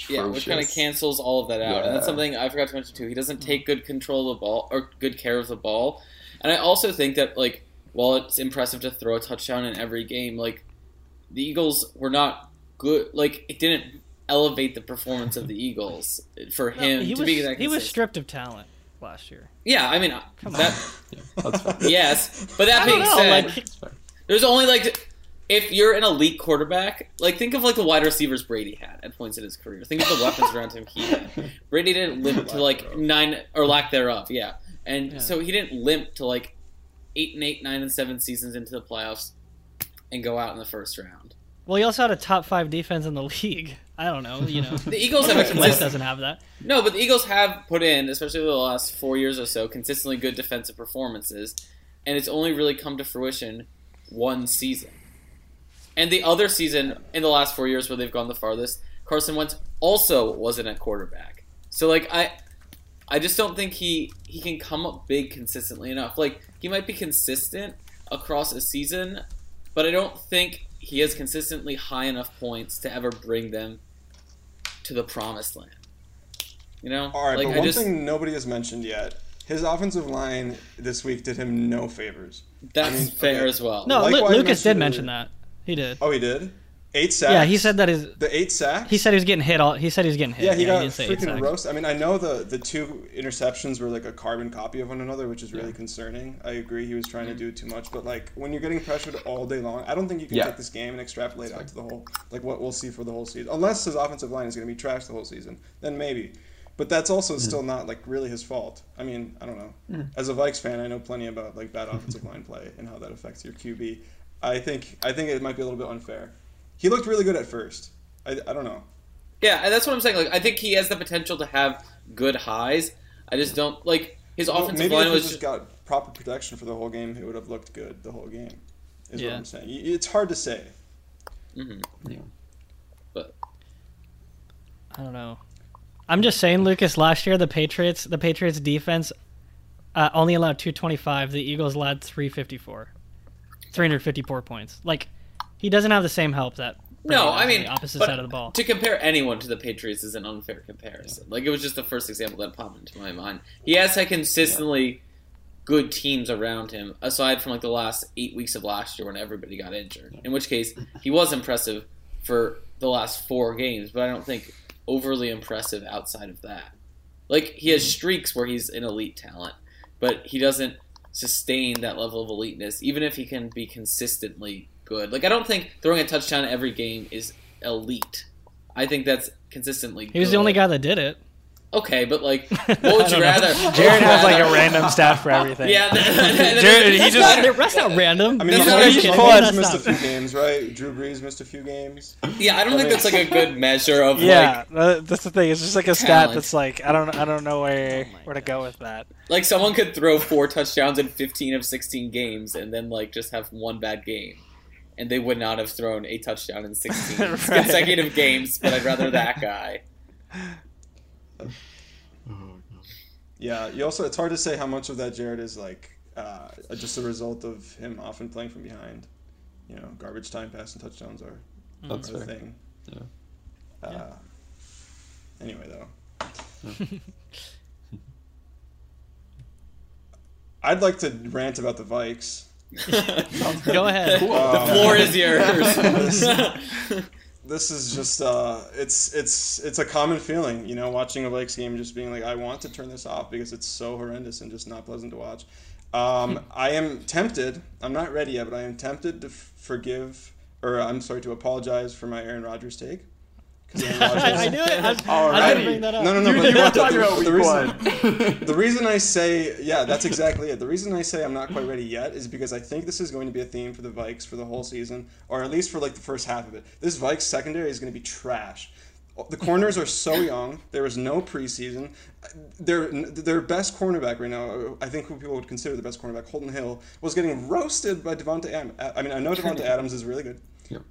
[SPEAKER 2] Yeah, which kind of cancels all of that out, and that's something I forgot to mention too. He doesn't take mm. good control of the ball or good care of the ball, and I also think that like while it's impressive to throw a touchdown in every game, like the Eagles were not good. Like it didn't elevate the performance of the Eagles for
[SPEAKER 3] No,
[SPEAKER 2] him
[SPEAKER 3] he
[SPEAKER 2] to
[SPEAKER 3] was
[SPEAKER 2] be that.
[SPEAKER 3] he was stripped of talent last year.
[SPEAKER 2] Yeah, I mean
[SPEAKER 3] Come on.
[SPEAKER 2] that.
[SPEAKER 4] Yeah, that's fair.
[SPEAKER 2] Yes, but that
[SPEAKER 3] I don't
[SPEAKER 2] being
[SPEAKER 3] know,
[SPEAKER 2] said,
[SPEAKER 3] like-
[SPEAKER 2] there's only like if you're an elite quarterback, like think of like the wide receivers Brady had at points in his career. Think of the weapons around him he had. Brady didn't limp to like nine or lack thereof, yeah. And
[SPEAKER 3] Yeah.
[SPEAKER 2] so he didn't limp to like eight and eight, nine and seven seasons into the playoffs and go out in the first round.
[SPEAKER 3] Well, he also had a top five defense in the league. I don't know, you know.
[SPEAKER 2] The Eagles have a consistent
[SPEAKER 3] doesn't have that.
[SPEAKER 2] No, but the Eagles have put in, especially over the last four years or so, consistently good defensive performances, and it's only really come to fruition one season. And the other season in the last four years where they've gone the farthest, Carson Wentz also wasn't a quarterback. So like I I just don't think he he can come up big consistently enough. Like he might be consistent across a season, but I don't think he has consistently high enough points to ever bring them to the promised land. You know?
[SPEAKER 1] All right,
[SPEAKER 2] like
[SPEAKER 1] but
[SPEAKER 2] I
[SPEAKER 1] one
[SPEAKER 2] just
[SPEAKER 1] thing nobody has mentioned yet: his offensive line this week did him no favors.
[SPEAKER 2] that's
[SPEAKER 1] I mean,
[SPEAKER 2] fair
[SPEAKER 1] okay.
[SPEAKER 2] as well.
[SPEAKER 3] No, Lu-
[SPEAKER 1] Likewise
[SPEAKER 3] Lucas did mention that. He did.
[SPEAKER 1] Oh, he did. Eight sacks.
[SPEAKER 3] Yeah, he said that his.
[SPEAKER 1] the eight sacks.
[SPEAKER 3] He said he was getting hit. All he said he was getting hit.
[SPEAKER 1] Yeah, he got
[SPEAKER 3] didn't
[SPEAKER 1] freaking
[SPEAKER 3] sacks.
[SPEAKER 1] roast. I mean, I know the the two interceptions were like a carbon copy of one another, which is really concerning. I agree, he was trying to mm. do too much, but like when you're getting pressured all day long, I don't think you can
[SPEAKER 4] Yeah.
[SPEAKER 1] take this game and extrapolate out to the whole like what we'll see for the whole season. Unless his offensive line is going to be trash the whole season, then maybe. But that's also mm. still not like really his fault. I mean, I don't know. Mm. As a Vikes fan, I know plenty about like bad offensive line play and how that affects your QB. I think I think it might be a little bit unfair. He looked really good at first. I, I don't know.
[SPEAKER 2] Yeah, that's what I'm saying. Like I think he has the potential to have good highs. I just don't like his
[SPEAKER 1] Well,
[SPEAKER 2] offensive
[SPEAKER 1] maybe
[SPEAKER 2] line
[SPEAKER 1] if he
[SPEAKER 2] was
[SPEAKER 1] just
[SPEAKER 2] just,
[SPEAKER 1] got proper protection for the whole game, he would have looked good the whole game. Is
[SPEAKER 3] Yeah.
[SPEAKER 1] what I'm saying. It's hard to say.
[SPEAKER 2] Mhm.
[SPEAKER 4] Yeah.
[SPEAKER 2] but
[SPEAKER 3] I don't know. I'm just saying, Lucas. Last year, the Patriots, the Patriots defense, uh, only allowed 225. The Eagles allowed 354, 354 points. Like, he doesn't have the same help that.
[SPEAKER 2] No, I mean,
[SPEAKER 3] the opposite side of the ball.
[SPEAKER 2] To compare anyone to the Patriots is an unfair comparison. Like it was just the first example that popped into my mind. He has had consistently good teams around him, aside from like the last eight weeks of last year when everybody got injured. In which case, he was impressive for the last four games, but I don't think overly impressive outside of that. Like he has streaks where he's an elite talent, but he doesn't sustain that level of eliteness, even if he can be consistently good. Like I don't think throwing a touchdown every game is elite. I think that's consistently.
[SPEAKER 3] He was the only guy that did it.
[SPEAKER 2] Okay, but like, what would
[SPEAKER 3] don't
[SPEAKER 2] you
[SPEAKER 3] know.
[SPEAKER 2] rather?
[SPEAKER 5] Jared has like a random stat for everything.
[SPEAKER 2] Yeah,
[SPEAKER 5] Jared, he
[SPEAKER 3] That's
[SPEAKER 5] just-
[SPEAKER 3] not, that's not random.
[SPEAKER 1] I mean,
[SPEAKER 2] That's
[SPEAKER 1] Mahomes,
[SPEAKER 2] not actually-
[SPEAKER 1] Mahomes
[SPEAKER 3] That's
[SPEAKER 1] missed
[SPEAKER 3] not-
[SPEAKER 1] a few games, right? Drew Brees missed a few games.
[SPEAKER 2] yeah. I don't think that's like a good measure of
[SPEAKER 5] Yeah,
[SPEAKER 2] like
[SPEAKER 5] uh, that's the thing. It's just like a stat that's like I don't I don't know where
[SPEAKER 3] Oh
[SPEAKER 5] where to go with that.
[SPEAKER 2] like someone could throw four touchdowns in fifteen of sixteen games and then like just have one bad game. And they would not have thrown a touchdown in 16
[SPEAKER 5] Right.
[SPEAKER 2] consecutive games, but I'd rather that guy.
[SPEAKER 1] Yeah, you also it's hard to say how much of that Jared is like uh, just a result of him often playing from behind. You know, garbage time, pass, and touchdowns are,
[SPEAKER 4] That's
[SPEAKER 1] are the thing.
[SPEAKER 4] Yeah.
[SPEAKER 1] Uh, Anyway, though, I'd like to rant about the Vikes.
[SPEAKER 3] Go ahead.
[SPEAKER 1] The
[SPEAKER 2] Floor is yours.
[SPEAKER 1] this is just uh, it's it's it's a common feeling, you know, watching a Lakes game, just being like, I want to turn this off because it's so horrendous and just not pleasant to watch. Um, I am tempted. I'm not ready yet, but I am tempted to forgive, or I'm sorry, to apologize for my Aaron Rodgers take. 'Cause Aaron Rodgers-
[SPEAKER 3] I knew it. I was, I was
[SPEAKER 4] Alrighty.
[SPEAKER 3] gonna bring that up.
[SPEAKER 1] no, no, no.
[SPEAKER 4] You,
[SPEAKER 1] but
[SPEAKER 4] you
[SPEAKER 1] the-
[SPEAKER 4] were
[SPEAKER 1] the-
[SPEAKER 4] talking about
[SPEAKER 1] the
[SPEAKER 4] week
[SPEAKER 1] reason-
[SPEAKER 4] one.
[SPEAKER 1] the reason I say, yeah, that's exactly it. The reason I say I'm not quite ready yet is because I think this is going to be a theme for the Vikes for the whole season, or at least for like the first half of it. This Vikes secondary is going to be trash. The corners are so young. There was no preseason. Their their best cornerback right now, I think who people would consider the best cornerback, Holton Hill, was getting roasted by Davante Adams. I mean, I know Davante Adams is really good.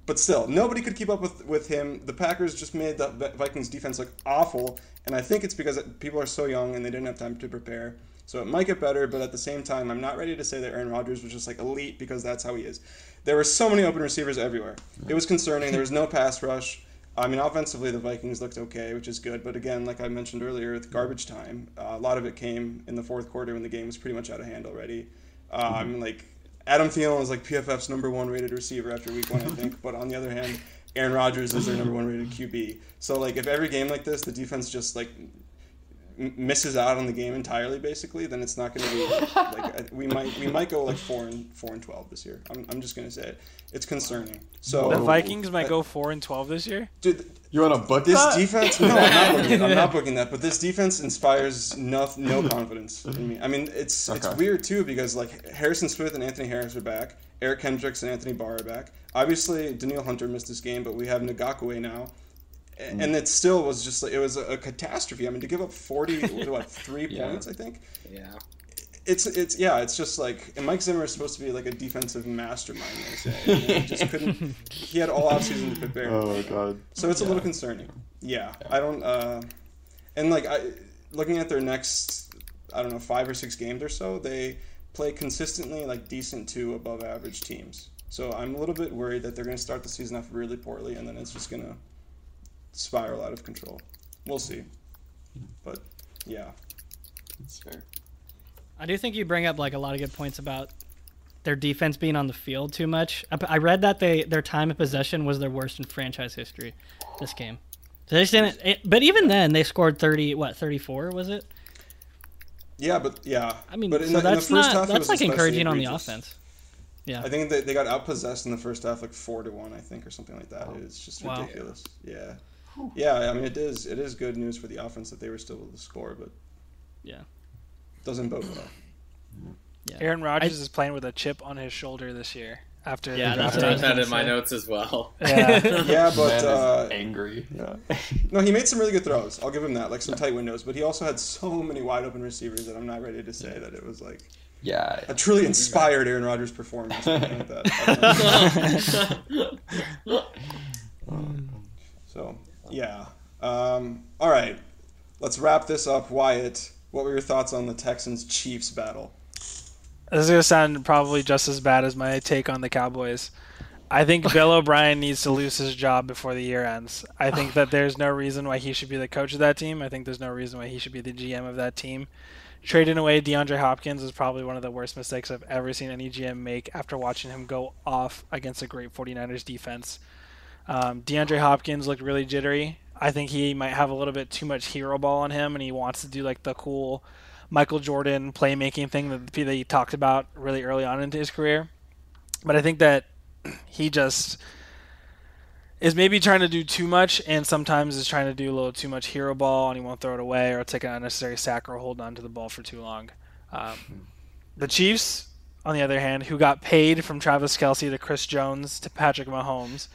[SPEAKER 1] But still, nobody could keep up with, with him. The Packers just made the Vikings defense look awful, and I think it's because people are so young and they didn't have time to prepare. So it might get better, but at the same time, I'm not ready to say that Aaron Rodgers was just like elite because that's how he is. There were so many open receivers everywhere. It was concerning. There was no pass rush. I mean, offensively, the Vikings looked okay, which is good. But again, like I mentioned earlier, with garbage time, uh, a lot of it came in the fourth quarter when the game was pretty much out of hand already. I mean, like Adam Thielen is like PFF's number one rated receiver after week one, I think. but on the other hand, Aaron Rodgers is their number one rated QB. So like, if every game like this, the defense just like m- misses out on the game entirely, basically, then it's not going to be like we might we might go like four and four and twelve this year. I'm, I'm just going to say it. It's concerning. So
[SPEAKER 5] The oh. Vikings might go four and twelve this year.
[SPEAKER 1] Dude,
[SPEAKER 4] You want to book
[SPEAKER 1] this
[SPEAKER 4] that?
[SPEAKER 1] defense? No, I'm not, booking, I'm not booking that. But this defense inspires no, no confidence in me. I mean, it's it's weird too because like Harrison Smith and Anthony Harris are back. Eric Kendricks and Anthony Barr are back. Obviously, Danielle Hunter missed this game, but we have Ngakoue now. A- And it still was just like it was a, a catastrophe. I mean, to give up forty, what, three
[SPEAKER 4] Yeah.
[SPEAKER 1] points, I think.
[SPEAKER 2] yeah.
[SPEAKER 1] It's it's yeah, it's just like and Mike Zimmer is supposed to be like a defensive mastermind. They say he just couldn't. He had all offseason to prepare.
[SPEAKER 4] Oh god.
[SPEAKER 1] So it's a little concerning. Yeah, I don't. Uh, and like I, looking at their next, I don't know, five or six games or so, they play consistently like decent to above average teams. So I'm a little bit worried that they're going to start the season off really poorly, and then it's just going to spiral out of control. We'll see. But yeah,
[SPEAKER 4] That's fair.
[SPEAKER 3] I do think you bring up like a lot of good points about their defense being on the field too much. I- I read that they their time of possession was their worst in franchise history. This game, so they just didn't. It, but even then, they scored thirty. What thirty four was it?
[SPEAKER 1] yeah, but yeah.
[SPEAKER 3] I mean,
[SPEAKER 1] but in
[SPEAKER 3] so
[SPEAKER 1] the, in the
[SPEAKER 3] that's
[SPEAKER 1] first
[SPEAKER 3] not
[SPEAKER 1] half,
[SPEAKER 3] that's like encouraging on the offense. Yeah,
[SPEAKER 1] I think they, they got outpossessed in the first half, like four to one, I think, or something like that.
[SPEAKER 4] Wow.
[SPEAKER 1] It's just
[SPEAKER 3] Wow.
[SPEAKER 1] ridiculous. Yeah, yeah. I mean, it is it is good news for the offense that they were still able to score, but
[SPEAKER 3] yeah,
[SPEAKER 1] doesn't bode well.
[SPEAKER 3] yeah.
[SPEAKER 5] Aaron Rodgers is playing with a chip on his shoulder this year after
[SPEAKER 3] Yeah,
[SPEAKER 5] the
[SPEAKER 3] that's
[SPEAKER 5] draft.
[SPEAKER 3] what I
[SPEAKER 2] I
[SPEAKER 3] was
[SPEAKER 2] that in my notes as well.
[SPEAKER 5] Yeah.
[SPEAKER 1] Yeah, but
[SPEAKER 4] Man is
[SPEAKER 1] uh,
[SPEAKER 4] angry. Yeah.
[SPEAKER 1] no, he made some really good throws. I'll give him that, like some tight windows. But he also had so many wide open receivers that I'm not ready to say that it was like
[SPEAKER 4] yeah.
[SPEAKER 1] a truly inspired Aaron Rodgers performance. or like that. I don't know. so yeah. Um, all right, let's wrap this up. Wyatt, what were your thoughts on the Texans Chiefs battle?
[SPEAKER 5] This is gonna sound probably just as bad as my take on the Cowboys. I think Bill O'Brien needs to lose his job before the year ends. I think that there's no reason why he should be the coach of that team. I think there's no reason why he should be the GM of that team. Trading away DeAndre Hopkins is probably one of the worst mistakes I've ever seen any GM make after watching him go off against a great 49ers defense. Um, DeAndre Hopkins looked really jittery. I think he might have a little bit too much hero ball on him, and he wants to do like the cool Michael Jordan playmaking thing that, that he talked about really early on into his career. But I think that he just is maybe trying to do too much and sometimes is trying to do a little too much hero ball and he won't throw it away or take an unnecessary sack or hold on to the ball for too long. Um, the Chiefs, on the other hand, who got paid from Travis Kelce to Chris Jones to Patrick Mahomes,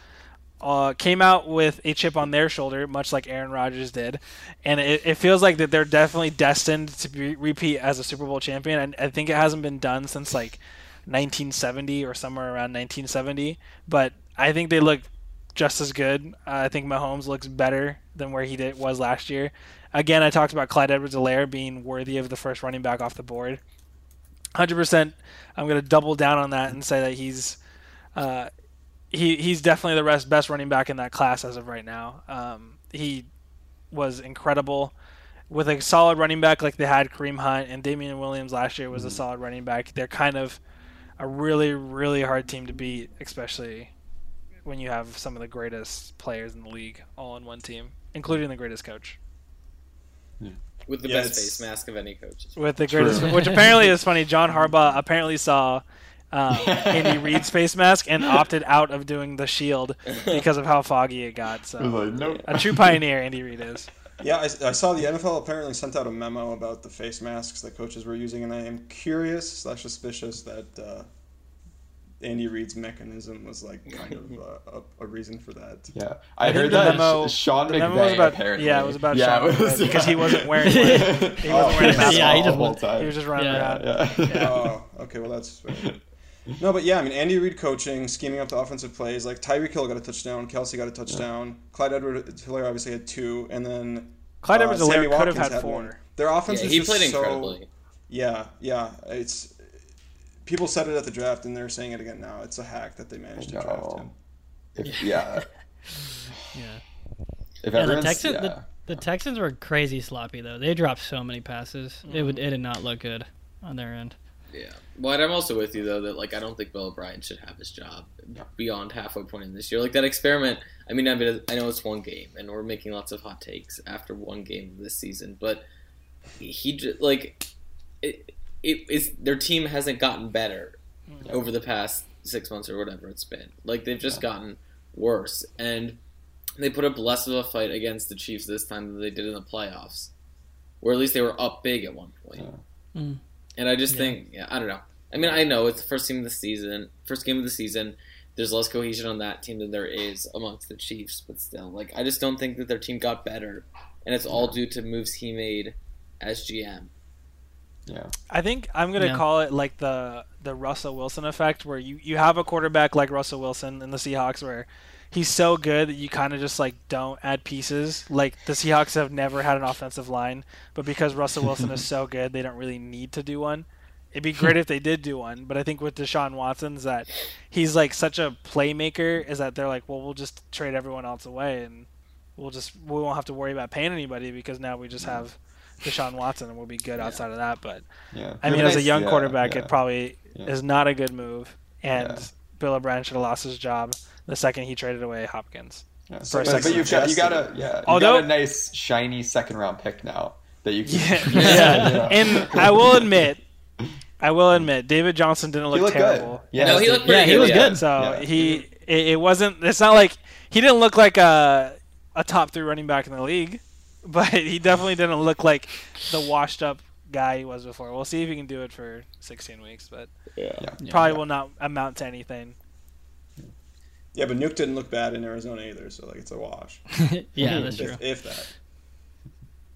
[SPEAKER 5] uh, came out with a chip on their shoulder, much like Aaron Rodgers did, and it, it feels like that they're definitely destined to be, repeat as a Super Bowl champion. And I think it hasn't been done since like 1970 or somewhere around 1970. But I think they look just as good. Uh, I think Mahomes looks better than where he did was last year. Again, I talked about Clyde Edwards-Helaire being worthy of the first running back off the board. 100%. I'm going to double down on that and say that he's uh, he he's definitely the rest, best running back in that class as of right now. Um, he was incredible with a solid running back like they had Kareem Hunt and Damien Williams last year was a solid running back. They're kind of a really really hard team to beat, especially when you have some of the greatest players in the league all on one team, including the greatest coach.
[SPEAKER 2] With the
[SPEAKER 1] Yeah,
[SPEAKER 2] best
[SPEAKER 1] it's-
[SPEAKER 2] face mask of any coach.
[SPEAKER 5] With the greatest, which apparently is funny. John Harbaugh apparently saw um, Andy Reid's face mask and opted out of doing the Shield because of how foggy it got. So
[SPEAKER 4] like, nope.
[SPEAKER 5] a true pioneer, Andy Reid is.
[SPEAKER 1] Yeah, I, I saw the NFL apparently sent out a memo about the face masks that coaches were using, and I am curious slash suspicious that uh, Andy Reid's mechanism was like kind of uh, a, a reason for that.
[SPEAKER 4] Yeah, I,
[SPEAKER 5] I
[SPEAKER 4] heard
[SPEAKER 5] the
[SPEAKER 4] that
[SPEAKER 5] memo-
[SPEAKER 4] Sean
[SPEAKER 5] the
[SPEAKER 4] McVay
[SPEAKER 5] memo was about-
[SPEAKER 4] apparently.
[SPEAKER 5] yeah, it was about
[SPEAKER 4] yeah,
[SPEAKER 5] Sean
[SPEAKER 4] was-
[SPEAKER 5] McVay because he wasn't wearing one. He
[SPEAKER 4] Oh,
[SPEAKER 5] wasn't wearing a mask.
[SPEAKER 3] Yeah, he just
[SPEAKER 4] the whole time.
[SPEAKER 5] He was just running
[SPEAKER 3] Yeah.
[SPEAKER 5] around.
[SPEAKER 4] yeah.
[SPEAKER 1] oh, okay, well that's fair. No, but yeah, I mean Andy Reid coaching, scheming up the offensive plays. Like Tyreek Hill got a touchdown, Kelce got a touchdown, Clyde Edwards Helaire obviously had two, and then
[SPEAKER 5] Clyde
[SPEAKER 1] uh,
[SPEAKER 5] Edwards-Helaire
[SPEAKER 1] Sammy
[SPEAKER 5] could have
[SPEAKER 1] Watkins
[SPEAKER 5] had
[SPEAKER 1] one.
[SPEAKER 5] four.
[SPEAKER 1] Their offense
[SPEAKER 2] Yeah,
[SPEAKER 1] is
[SPEAKER 2] he
[SPEAKER 1] just
[SPEAKER 2] played
[SPEAKER 1] so
[SPEAKER 2] incredibly.
[SPEAKER 1] Yeah, yeah. It's people said it at the draft, and they're saying it again now. It's a hack that they managed to draft
[SPEAKER 4] No.
[SPEAKER 1] him.
[SPEAKER 4] If, yeah.
[SPEAKER 3] Yeah.
[SPEAKER 4] If
[SPEAKER 3] Yeah, the
[SPEAKER 4] everyone's
[SPEAKER 3] Texans,
[SPEAKER 4] yeah.
[SPEAKER 3] the, the Texans were crazy sloppy though. They dropped so many passes. It would it did not look good on their end.
[SPEAKER 2] Yeah. But I'm also with you though that like I don't think Bill O'Brien should have his job beyond halfway point in this year. Like that experiment. I mean, I mean, I know it's one game, and we're making lots of hot takes after one game of this season, but he just like it. It is their team hasn't gotten better over the past six months or whatever it's been. Like they've just gotten worse, and they put up less of a fight against the Chiefs this time than they did in the playoffs, where at least they were up big at one point.
[SPEAKER 3] Mm.
[SPEAKER 2] And I just
[SPEAKER 3] Yeah.
[SPEAKER 2] think, yeah, I don't know. I mean, I know it's the first team of the season, first game of the season. There's less cohesion on that team than there is amongst the Chiefs, but still, like, I just don't think that their team got better, and it's all due to moves he made as GM.
[SPEAKER 4] yeah.
[SPEAKER 5] I think I'm gonna
[SPEAKER 3] Yeah.
[SPEAKER 5] call it like the the Russell Wilson effect, where you you have a quarterback like Russell Wilson in the Seahawks, where he's so good that you kind of just like don't add pieces. Like the Seahawks have never had an offensive line, but because Russell Wilson is so good, they don't really need to do one. It'd be great if they did do one, but I think with Deshaun Watson's that he's like such a playmaker is that they're like, well, we'll just trade everyone else away and we'll just we won't have to worry about paying anybody because now we just have Deshaun Watson and we'll be good outside of that. But
[SPEAKER 4] Yeah.
[SPEAKER 5] I mean,
[SPEAKER 4] Yeah,
[SPEAKER 5] as a young
[SPEAKER 4] yeah,
[SPEAKER 5] quarterback,
[SPEAKER 4] yeah.
[SPEAKER 5] it probably
[SPEAKER 4] Yeah.
[SPEAKER 5] is not a good move. And
[SPEAKER 4] Yeah.
[SPEAKER 5] Bill O'Brien should have lost his job the second he traded away Hopkins.
[SPEAKER 4] Yeah.
[SPEAKER 5] for a
[SPEAKER 4] So, but,
[SPEAKER 5] second.
[SPEAKER 4] but you've got you got a yeah you
[SPEAKER 5] Although-
[SPEAKER 4] got a nice shiny second round pick now that you can
[SPEAKER 5] Yeah,
[SPEAKER 4] use,
[SPEAKER 5] yeah. And I will admit, I will admit, David Johnson didn't look
[SPEAKER 4] he
[SPEAKER 5] terrible.
[SPEAKER 4] good. Yeah,
[SPEAKER 2] No, he looked pretty
[SPEAKER 3] Yeah, he
[SPEAKER 2] good.
[SPEAKER 3] was
[SPEAKER 2] yeah.
[SPEAKER 3] good.
[SPEAKER 5] So
[SPEAKER 4] Yeah.
[SPEAKER 5] he, it, it wasn't. It's not like he didn't look like a a top three running back in the league, but he definitely didn't look like the washed up guy he was before. We'll see if he can do it for 16 weeks, but
[SPEAKER 2] Yeah.
[SPEAKER 3] Yeah.
[SPEAKER 5] probably will not amount to anything.
[SPEAKER 1] Yeah, but Nuke didn't look bad in Arizona either, so like it's a wash.
[SPEAKER 3] yeah, that's true.
[SPEAKER 1] If, if that.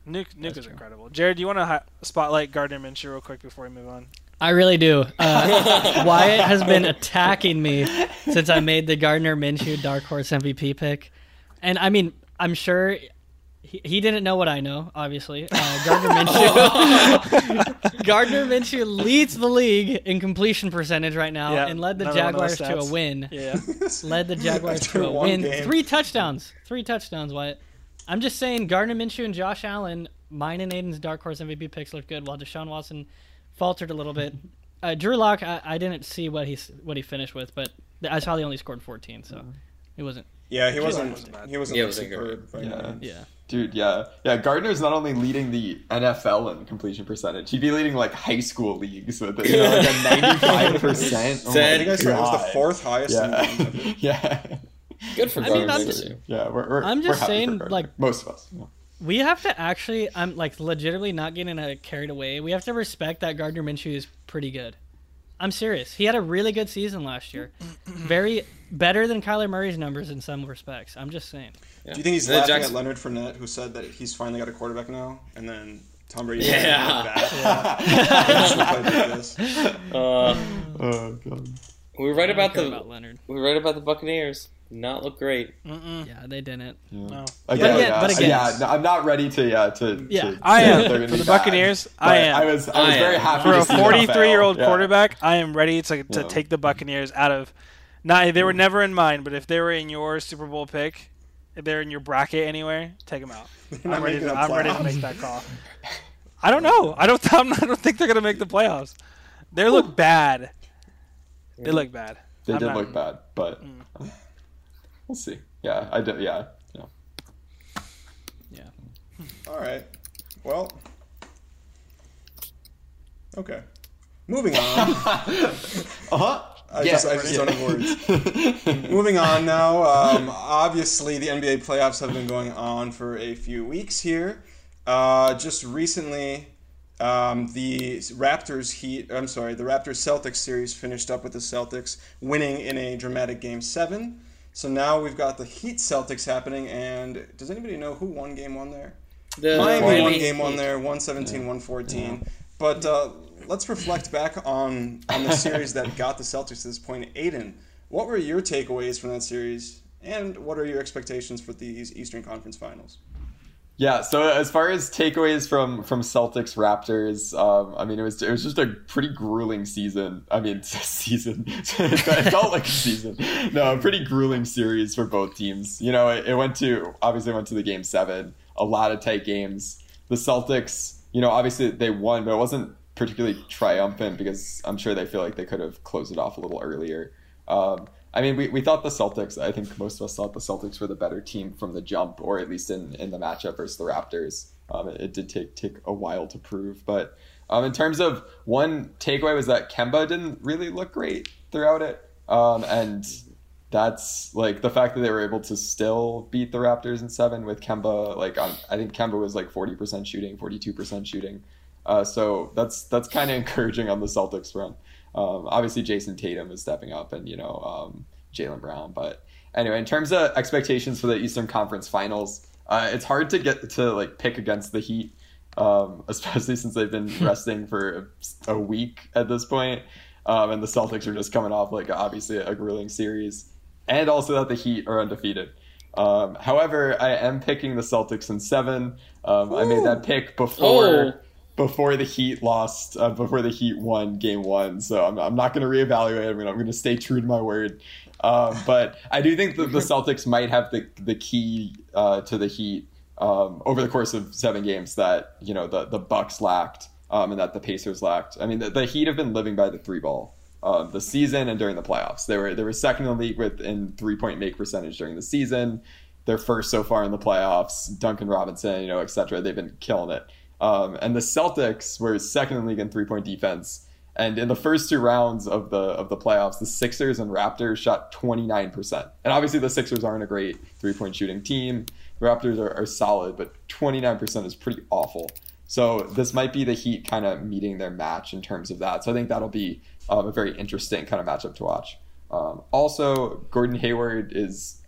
[SPEAKER 5] Nuke, Nuke
[SPEAKER 3] That's
[SPEAKER 5] is
[SPEAKER 3] true.
[SPEAKER 5] incredible. Jarod, do you want to hi- spotlight Gardner Minshew real quick before we move on?
[SPEAKER 3] I really do. Uh, Wyatt has been attacking me since I made the Gardner Minshew Dark Horse MVP pick, and I mean, I'm sure he, he didn't know what I know. Obviously, uh, Gardner Minshew. Gardner Minshew leads the league in completion percentage right now,
[SPEAKER 5] Yeah,
[SPEAKER 3] and led the
[SPEAKER 5] another one of those
[SPEAKER 3] Jaguars to a win.
[SPEAKER 5] Yeah.
[SPEAKER 3] Led the Jaguars to a win.
[SPEAKER 1] game.
[SPEAKER 3] Three touchdowns. Three touchdowns. Wyatt. I'm just saying, Gardner Minshew and Josh Allen, mine and Aidan's Dark Horse MVP picks look good, while Deshaun Watson faltered a little bit. Uh, Drew Lock, I, I didn't see what he what he finished with, but I saw he only scored 14, so it wasn't.
[SPEAKER 1] Yeah, he wasn't.
[SPEAKER 5] wasn't.
[SPEAKER 1] He wasn't
[SPEAKER 2] Yeah,
[SPEAKER 1] like,
[SPEAKER 2] it wasn't
[SPEAKER 1] superb.
[SPEAKER 4] Yeah.
[SPEAKER 1] means.
[SPEAKER 3] Yeah.
[SPEAKER 4] Dude, yeah, yeah. Gardner's not only leading the NFL in completion percentage; he'd be leading like high school leagues with you know, like a ninety-five percent. Oh
[SPEAKER 2] Said-
[SPEAKER 1] I think it was the fourth highest.
[SPEAKER 4] Yeah,
[SPEAKER 1] In,
[SPEAKER 4] yeah,
[SPEAKER 2] Good for
[SPEAKER 3] I mean,
[SPEAKER 2] Gardner
[SPEAKER 3] I'm just-
[SPEAKER 4] yeah. We're, we're,
[SPEAKER 3] I'm
[SPEAKER 4] we're
[SPEAKER 3] just
[SPEAKER 4] happy
[SPEAKER 3] saying,
[SPEAKER 4] Gardner.
[SPEAKER 3] like-
[SPEAKER 4] most of us. Yeah.
[SPEAKER 3] We have to actually, I'm like legitimately not getting uh, carried away. We have to respect that Gardner Minshew is pretty good. I'm serious. He had a really good season last year. Very better than Kyler Murray's numbers in some respects. I'm just saying.
[SPEAKER 2] Yeah.
[SPEAKER 1] Do you think he's
[SPEAKER 2] The
[SPEAKER 1] laughing
[SPEAKER 2] Jackson-
[SPEAKER 1] at Leonard Fournette, who said that he's finally got a quarterback now, and then Tom Brady?
[SPEAKER 2] Yeah.
[SPEAKER 1] Yeah.
[SPEAKER 2] Uh,
[SPEAKER 4] Oh god.
[SPEAKER 2] we were right about the
[SPEAKER 3] about Leonard.
[SPEAKER 2] we were right about the Buccaneers. Not look great.
[SPEAKER 5] Mm-mm.
[SPEAKER 3] Yeah, they didn't.
[SPEAKER 4] Yeah.
[SPEAKER 5] No.
[SPEAKER 4] Again,
[SPEAKER 3] But again-
[SPEAKER 4] yeah,
[SPEAKER 3] but again-
[SPEAKER 4] yeah, no, I'm not ready to yeah to.
[SPEAKER 3] Yeah.
[SPEAKER 4] to
[SPEAKER 5] I am.
[SPEAKER 4] that they're gonna
[SPEAKER 5] For the
[SPEAKER 4] bad.
[SPEAKER 5] Buccaneers, I am.
[SPEAKER 4] I was I was
[SPEAKER 2] I
[SPEAKER 4] very
[SPEAKER 2] am.
[SPEAKER 4] happy
[SPEAKER 5] For
[SPEAKER 4] to
[SPEAKER 5] a 43 year old
[SPEAKER 4] fail. Yeah.
[SPEAKER 5] quarterback, I am ready to to
[SPEAKER 4] Yeah.
[SPEAKER 5] take the Buccaneers out of. Not they were never in mine, but if they were in your Super Bowl pick, if they're in your bracket anywhere, take them out. I'm ready. To, I'm ready to make that call. I don't know. I don't. I'm not, I don't think they're gonna make the playoffs. They look bad. They look bad.
[SPEAKER 4] They
[SPEAKER 5] I'm
[SPEAKER 4] did
[SPEAKER 5] not-
[SPEAKER 4] look bad, but
[SPEAKER 5] Mm.
[SPEAKER 4] We'll see. Yeah, I did. Yeah, yeah.
[SPEAKER 1] All right. Well. Okay. Moving on.
[SPEAKER 4] Uh huh.
[SPEAKER 1] I just, I just don't have words. Moving on now. Um, obviously, the NBA playoffs have been going on for a few weeks here. Uh, just recently, um, the Raptors Heat. I'm sorry, the Raptors Celtics series finished up with the Celtics winning in a dramatic Game Seven. So now we've got the Heat Celtics happening, and does anybody know who won Game One there?
[SPEAKER 2] The
[SPEAKER 1] Miami
[SPEAKER 2] Miami
[SPEAKER 1] won game one there, 117, 114. But uh, let's reflect back on, on the series that got the Celtics to this point. Aidan, what were your takeaways from that series, and what are your expectations for these Eastern Conference Finals?
[SPEAKER 4] Yeah. So as far as takeaways from from Celtics Raptors, um, I mean it was it was just a pretty grueling season. I mean season. it felt like a season. No, a pretty grueling series for both teams. You know, it, it went to obviously went to the game seven. A lot of tight games. The Celtics, you know, obviously they won, but it wasn't particularly triumphant because I'm sure they feel like they could have closed it off a little earlier. Um, I mean, we, we thought the Celtics, I think most of us thought the Celtics were the better team from the jump, or at least in, in the matchup versus the Raptors. Um, it, it did take take a while to prove. But um, in terms of one takeaway was that Kemba didn't really look great throughout it. Um, and that's like the fact that they were able to still beat the Raptors in seven with Kemba. Like, on, I think Kemba was like 40% shooting, 42% shooting. Uh, so that's that's kind of encouraging on the Celtics front. Um, obviously, Jayson Tatum is stepping up, and you know um, Jaylen Brown. But anyway, in terms of expectations for the Eastern Conference Finals, uh, it's hard to get to like pick against the Heat, um, especially since they've been resting for a, week at this point, um, and the Celtics are just coming off like obviously a grueling series, and also that the Heat are undefeated. Um, however, I am picking the Celtics in seven. Um, I made that pick before
[SPEAKER 2] Oh.
[SPEAKER 4] Before the Heat lost, uh, before the Heat won Game One. So I'm, I'm not going to reevaluate. I'm going to stay true to my word. Um, but I do think that the Celtics might have the the key uh, to the Heat um, over the course of seven games that you know the the Bucks lacked um, and that the Pacers lacked. I mean, the, the Heat have been living by the three ball. Um, the season and during the playoffs, they were they were second in the league with in three point make percentage during the season. They're first so far in the playoffs. Duncan Robinson, you know, etc. They've been killing it. Um, and the Celtics were second in the league in three point defense. And in the first two rounds of the of the playoffs, the Sixers and Raptors shot 29%. And obviously the Sixers aren't a great three point shooting team. The Raptors are, are solid, but 29% is pretty awful. So this might be the Heat kind of meeting their match in terms of that. So I think that'll be um, a very interesting kind of matchup to watch. Um, also, Gordon Hayward is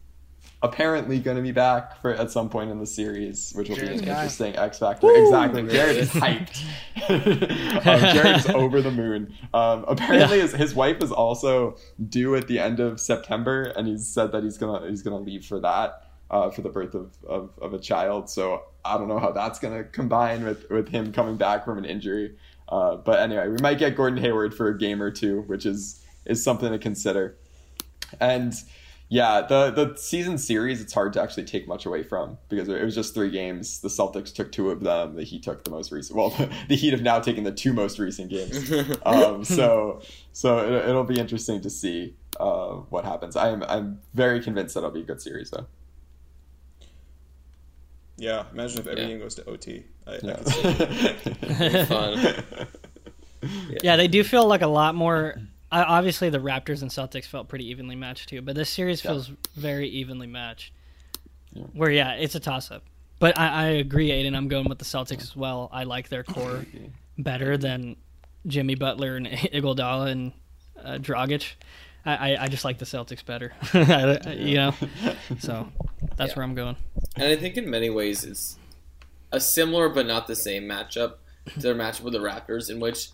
[SPEAKER 4] apparently going to be back for at some point in the series, which will
[SPEAKER 5] Jarod's
[SPEAKER 4] be an
[SPEAKER 5] guy.
[SPEAKER 4] interesting X factor. Exactly, Jarod is hyped. um, Jarod's over the moon. Um, apparently, his, his wife is also due at the end of September, and he's said that he's gonna he's gonna leave for that. Uh, for the birth of, of, of a child, so I don't know how that's going to combine with, with him coming back from an injury. Uh, but anyway, we might get Gordon Hayward for a game or two, which is is something to consider. And yeah, the the season series it's hard to actually take much away from because it was just three games. The Celtics took two of them. The Heat took the most recent. Well, the Heat have now taken the two most recent games. Um, so so it, it'll be interesting to see uh, what happens. I'm I'm very convinced that it'll be a good series though.
[SPEAKER 1] Yeah, imagine if everything goes to OT. I, I
[SPEAKER 4] Yeah.
[SPEAKER 1] could see it.
[SPEAKER 2] Fun.
[SPEAKER 3] Yeah, they do feel like a lot more. I Obviously, the Raptors and Celtics felt pretty evenly matched too, but this series
[SPEAKER 4] Yeah.
[SPEAKER 3] feels very evenly matched.
[SPEAKER 4] Yeah.
[SPEAKER 3] Where yeah, it's a toss up. But I, I agree, Aidan. I'm going with the Celtics as well. I like their core better than Jimmy Butler and Iguodala and uh, Dragic. I, I, I just like the Celtics better. You know, so that's
[SPEAKER 2] Yeah.
[SPEAKER 3] where I'm going.
[SPEAKER 2] And I think in many ways it's a similar but not the same matchup to their matchup with the Raptors, in which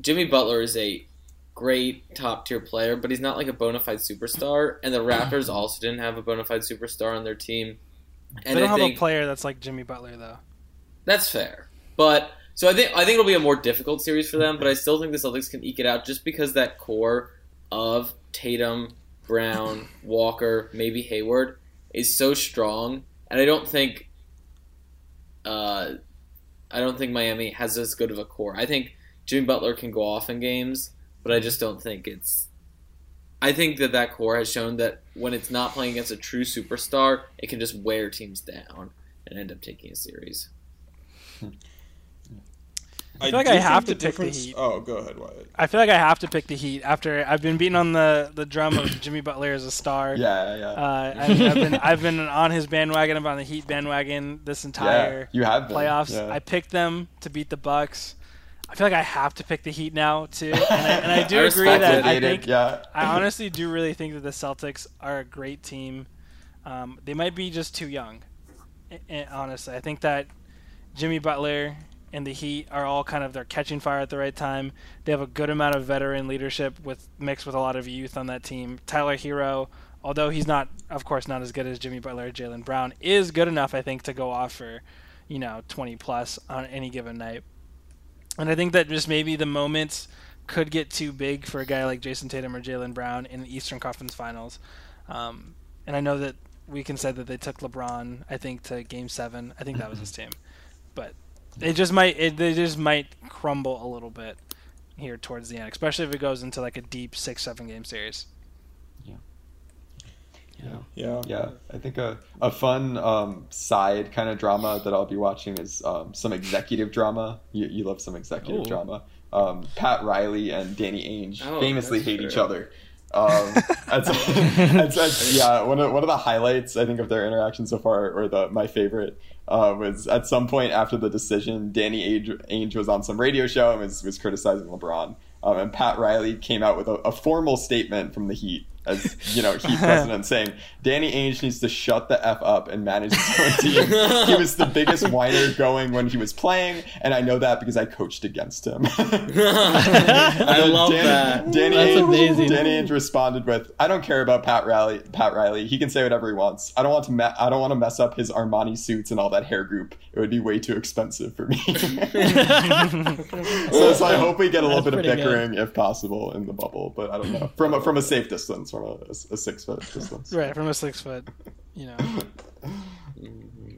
[SPEAKER 2] Jimmy Butler is a great top tier player, but he's not like a bona fide superstar. And the Raptors also didn't have a bona fide superstar on their team.
[SPEAKER 5] And they don't I have think, a player that's like Jimmy Butler though.
[SPEAKER 2] That's fair, but so I think I think it'll be a more difficult series for them. But I still think the Celtics can eke it out just because that core of Tatum, Brown, Walker, maybe Hayward is so strong, and I don't think. Uh, I don't think Miami has as good of a core. I think Jimmy Butler can go off in games, but I just don't think it's. I think that that core has shown that when it's not playing against a true superstar, it can just wear teams down and end up taking a series.
[SPEAKER 5] I feel like I have to pick the Heat.
[SPEAKER 1] Oh, go ahead, Wyatt.
[SPEAKER 5] I feel like I have to pick the Heat after I've been beating on the, the drum of Jimmy Butler as a star.
[SPEAKER 4] Yeah, yeah.
[SPEAKER 5] Uh, I mean, I've been I've been on his bandwagon. I'm on the Heat bandwagon this entire
[SPEAKER 4] yeah, you have been.
[SPEAKER 5] playoffs.
[SPEAKER 4] Yeah.
[SPEAKER 5] I picked them to beat the Bucks. I feel like I have to pick the Heat now too, and I, and I do
[SPEAKER 2] I
[SPEAKER 5] agree that I
[SPEAKER 4] think yeah.
[SPEAKER 5] I honestly do really think that the Celtics are a great team. Um, they might be just too young. honestly, I think that Jimmy Butler and the Heat are all kind of they're catching fire at the right time. They have a good amount of veteran leadership with mixed with a lot of youth on that team. Tyler Herro, although he's not, of course, not as good as Jimmy Butler or Jaylen Brown, is good enough, I think, to go off for, you know, 20 plus on any given night. And I think that just maybe the moments could get too big for a guy like Jayson Tatum or Jaylen Brown in the Eastern Conference Finals. Um, and I know that we can say that they took LeBron, I think, to Game Seven. I think that was his team, but it just might it, they just might crumble a little bit here towards the end, especially if it goes into like a deep six seven game series.
[SPEAKER 4] Yeah.
[SPEAKER 1] Yeah. Yeah.
[SPEAKER 4] Yeah. I think a, a fun um, side kind of drama that I'll be watching is um, some executive drama. You, you love some executive Ooh. drama. Um, Pat Riley and Danny Ainge oh, famously hate true. each other. Um, that's, that's, that's, yeah, one of one of the highlights I think of their interaction so far, or the my favorite, uh, was at some point after the decision, Danny Ainge, Ainge was on some radio show and was was criticizing LeBron, um, and Pat Riley came out with a, a formal statement from the Heat as you know, Heat president saying Danny Ainge needs to shut the f up and manage his own team. he was the biggest whiner going when he was playing, and I know that because I coached against him.
[SPEAKER 2] I love Danny, that.
[SPEAKER 4] Danny That's Ainge, amazing. Danny Ainge responded with, "I don't care about Pat Riley. Pat Riley, he can say whatever he wants. I don't want to. Me- I don't want to mess up his Armani suits and all that hair group. It would be way too expensive for me." so, so, I hope we get a little That's bit of bickering good. if possible in the bubble, but I don't know from a, from a safe distance from a, a six foot distance.
[SPEAKER 5] Right, from a six foot, you know,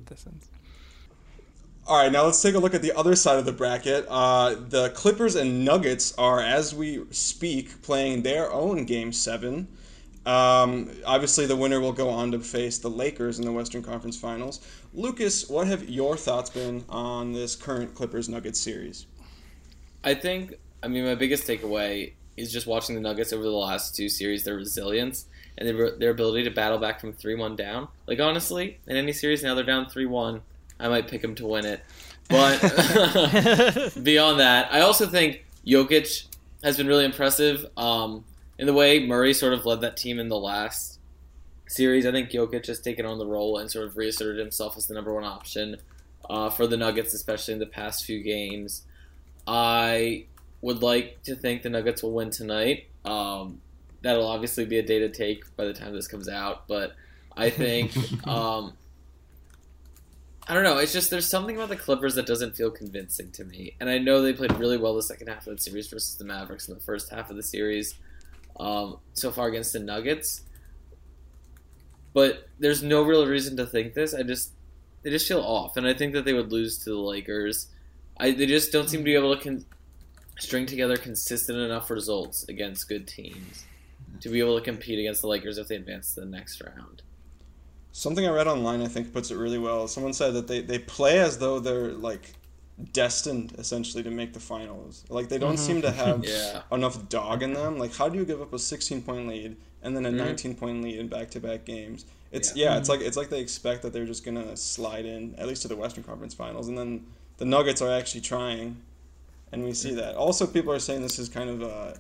[SPEAKER 5] distance.
[SPEAKER 1] All right, now let's take a look at the other side of the bracket. Uh, the Clippers and Nuggets are, as we speak, playing their own Game Seven. Um, obviously, the winner will go on to face the Lakers in the Western Conference Finals. Lucas, what have your thoughts been on this current Clippers Nuggets series?
[SPEAKER 2] I think, I mean, my biggest takeaway is just watching the Nuggets over the last two series, their resilience and their, their ability to battle back from 3 1 down. Like, honestly, in any series now they're down 3 1, I might pick them to win it. But beyond that, I also think Jokic has been really impressive um, in the way Murray sort of led that team in the last series. I think Jokic has taken on the role and sort of reasserted himself as the number one option uh, for the Nuggets, especially in the past few games. I would like to think the Nuggets will win tonight. Um, that'll obviously be a day to take by the time this comes out, but I think um, I don't know. It's just there's something about the Clippers that doesn't feel convincing to me, and I know they played really well the second half of the series versus the Mavericks in the first half of the series um, so far against the Nuggets. But there's no real reason to think this. I just they just feel off, and I think that they would lose to the Lakers. I they just don't seem to be able to con- string together consistent enough results against good teams to be able to compete against the Lakers if they advance to the next round.
[SPEAKER 1] Something I read online I think puts it really well. Someone said that they, they play as though they're like destined essentially to make the finals. Like they don't mm-hmm. seem to have
[SPEAKER 2] yeah.
[SPEAKER 1] enough dog in them. Like how do you give up a 16 point lead and then a mm-hmm. 19 point lead in back to back games? It's yeah, yeah mm-hmm. it's like it's like they expect that they're just gonna slide in at least to the Western Conference Finals, and then the Nuggets are actually trying and we see that. Also, people are saying this is kind of uh,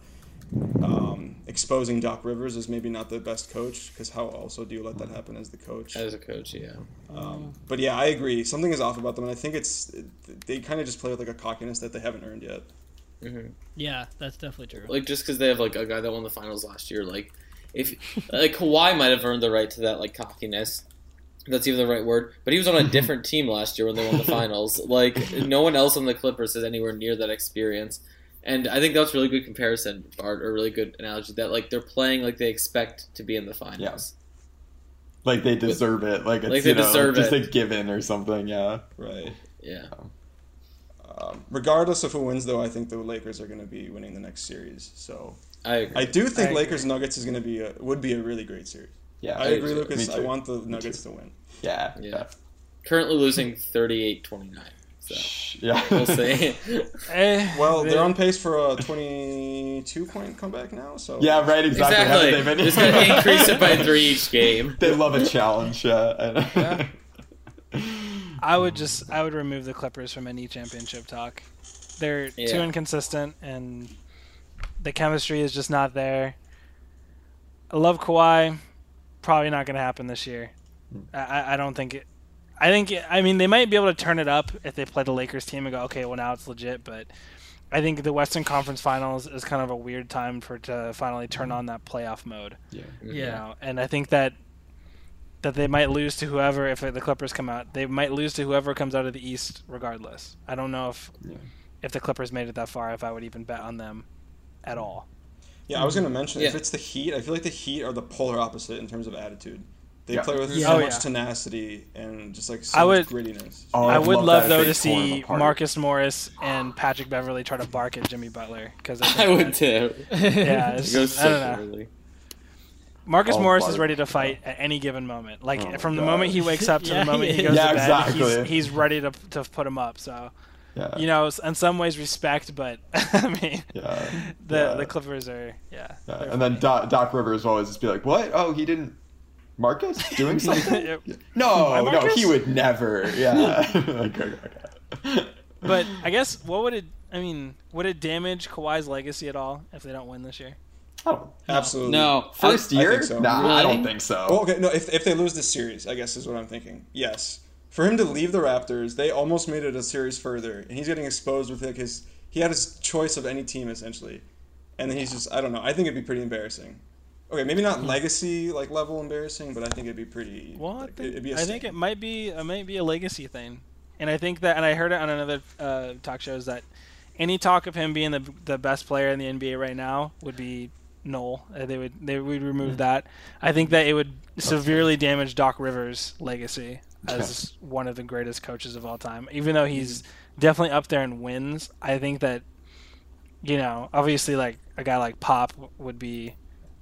[SPEAKER 1] um, exposing Doc Rivers as maybe not the best coach because how also do you let that happen as the coach?
[SPEAKER 2] As a coach, yeah.
[SPEAKER 1] Um, but yeah, I agree. Something is off about them, and I think it's they kind of just play with like a cockiness that they haven't earned yet.
[SPEAKER 2] hmm
[SPEAKER 3] Yeah, that's definitely true.
[SPEAKER 2] Like just because they have like a guy that won the finals last year, like if like Kawhi might have earned the right to that like cockiness. If That's even the right word, but he was on a different team last year when they won the finals. Like no one else on the Clippers has anywhere near that experience, and I think that's really good comparison, Bart, or a really good analogy that like they're playing like they expect to be in the finals.
[SPEAKER 4] Like they deserve it. Like it's
[SPEAKER 2] Like they
[SPEAKER 4] you know,
[SPEAKER 2] deserve
[SPEAKER 4] just
[SPEAKER 2] it.
[SPEAKER 4] a given or something. Yeah.
[SPEAKER 1] Right.
[SPEAKER 2] Yeah,
[SPEAKER 1] Um, regardless of who wins, though, I think the Lakers are going to be winning the next series. So
[SPEAKER 2] I agree.
[SPEAKER 1] I do think
[SPEAKER 5] I
[SPEAKER 1] Lakers Nuggets is going to be a, would be a really great series.
[SPEAKER 4] Yeah.
[SPEAKER 1] I agree. Lucas. I want the Nuggets to win.
[SPEAKER 4] Yeah.
[SPEAKER 2] Yeah. Currently losing 38-29. So
[SPEAKER 4] Yeah.
[SPEAKER 2] we'll see.
[SPEAKER 5] Eh,
[SPEAKER 1] Well,
[SPEAKER 5] they-
[SPEAKER 1] they're on pace for a 22 point comeback now. So
[SPEAKER 4] Yeah, right. Exactly.
[SPEAKER 2] exactly.
[SPEAKER 4] Haven't they been-
[SPEAKER 2] Just gotta increase it by three each game.
[SPEAKER 4] they love a challenge. Yeah.
[SPEAKER 5] I would just I would remove the Clippers from any championship talk. They're too inconsistent and the chemistry is just not there. I love Kawhi. Probably not going to happen this year. I, I- I don't think it. I think I mean they might be able to turn it up if they play the Lakers team and go okay well now it's legit but I think the Western Conference Finals is kind of a weird time for to finally turn hmm. on that playoff mode
[SPEAKER 4] yeah.
[SPEAKER 5] you
[SPEAKER 3] Yeah.
[SPEAKER 5] know, and I think that that they might lose to whoever if the Clippers come out. They might lose to whoever comes out of the East, regardless. I don't know if
[SPEAKER 4] Yeah.
[SPEAKER 5] if the Clippers made it that far, if I would even bet on them at hmm. all.
[SPEAKER 1] Yeah, I was going to mention if it's the Heat, I feel like the Heat are the polar opposite in terms of attitude. They
[SPEAKER 4] Yeah.
[SPEAKER 1] play with
[SPEAKER 5] Yeah.
[SPEAKER 1] so
[SPEAKER 5] Oh,
[SPEAKER 1] much
[SPEAKER 5] yeah.
[SPEAKER 1] tenacity and just like so
[SPEAKER 5] I
[SPEAKER 1] much
[SPEAKER 5] would-
[SPEAKER 1] grittiness.
[SPEAKER 4] Oh,
[SPEAKER 5] I
[SPEAKER 4] I'd love
[SPEAKER 5] love though to
[SPEAKER 4] they tore 'em
[SPEAKER 5] see. Marcus Morris and Patrick Beverley try to bark at Jimmy Butler because
[SPEAKER 2] I would too.
[SPEAKER 5] Yeah,
[SPEAKER 2] It
[SPEAKER 5] it's,
[SPEAKER 2] goes
[SPEAKER 5] I don't know.
[SPEAKER 2] poorly.
[SPEAKER 5] Marcus Morris is ready to fight at any given moment. Like
[SPEAKER 4] Oh my
[SPEAKER 5] from the
[SPEAKER 4] God.
[SPEAKER 5] moment he wakes up to
[SPEAKER 3] Yeah,
[SPEAKER 5] the moment
[SPEAKER 3] he
[SPEAKER 5] he goes
[SPEAKER 4] Yeah,
[SPEAKER 5] to bed,
[SPEAKER 4] exactly.
[SPEAKER 5] he's, he's ready to to put him up. So
[SPEAKER 4] Yeah.
[SPEAKER 5] you know, in some ways respect, but I mean,
[SPEAKER 4] Yeah.
[SPEAKER 5] the
[SPEAKER 4] Yeah.
[SPEAKER 5] the Clippers are yeah.
[SPEAKER 4] Yeah,
[SPEAKER 5] they're
[SPEAKER 4] and then Doc, Doc Rivers will always just be like, "What? Oh, he didn't Marcus doing something?
[SPEAKER 5] Yep.
[SPEAKER 4] no, no, he would never." Yeah. Like, okay, okay.
[SPEAKER 5] But I guess what would it? I mean, would it damage Kawhi's legacy at all if they don't win this year?
[SPEAKER 4] oh,
[SPEAKER 1] Absolutely.
[SPEAKER 2] No,
[SPEAKER 4] first
[SPEAKER 1] I
[SPEAKER 4] year?
[SPEAKER 1] think so.
[SPEAKER 4] Nah, I don't think so.
[SPEAKER 1] Oh, okay, no. If, if they lose this series, I guess is what I'm thinking. Yes, for him to leave the Raptors, they almost made it a series further, and he's getting exposed with like his. He had his choice of any team essentially, and then he's just. I don't know. I think it'd be pretty embarrassing. Okay, maybe not legacy like level embarrassing, but I think it'd be pretty.
[SPEAKER 5] Well, I think,
[SPEAKER 1] it'd be
[SPEAKER 5] I think it might be it might be a legacy thing, and I think that, and I heard it on another uh, talk show is that any talk of him being the the best player in the NBA right now would be null. Uh, They would they would remove that. I think that it would severely damage Doc Rivers' legacy as one of the greatest coaches of all time. Even though he's definitely up there in wins, I think that you know, obviously, like a guy like Pop would be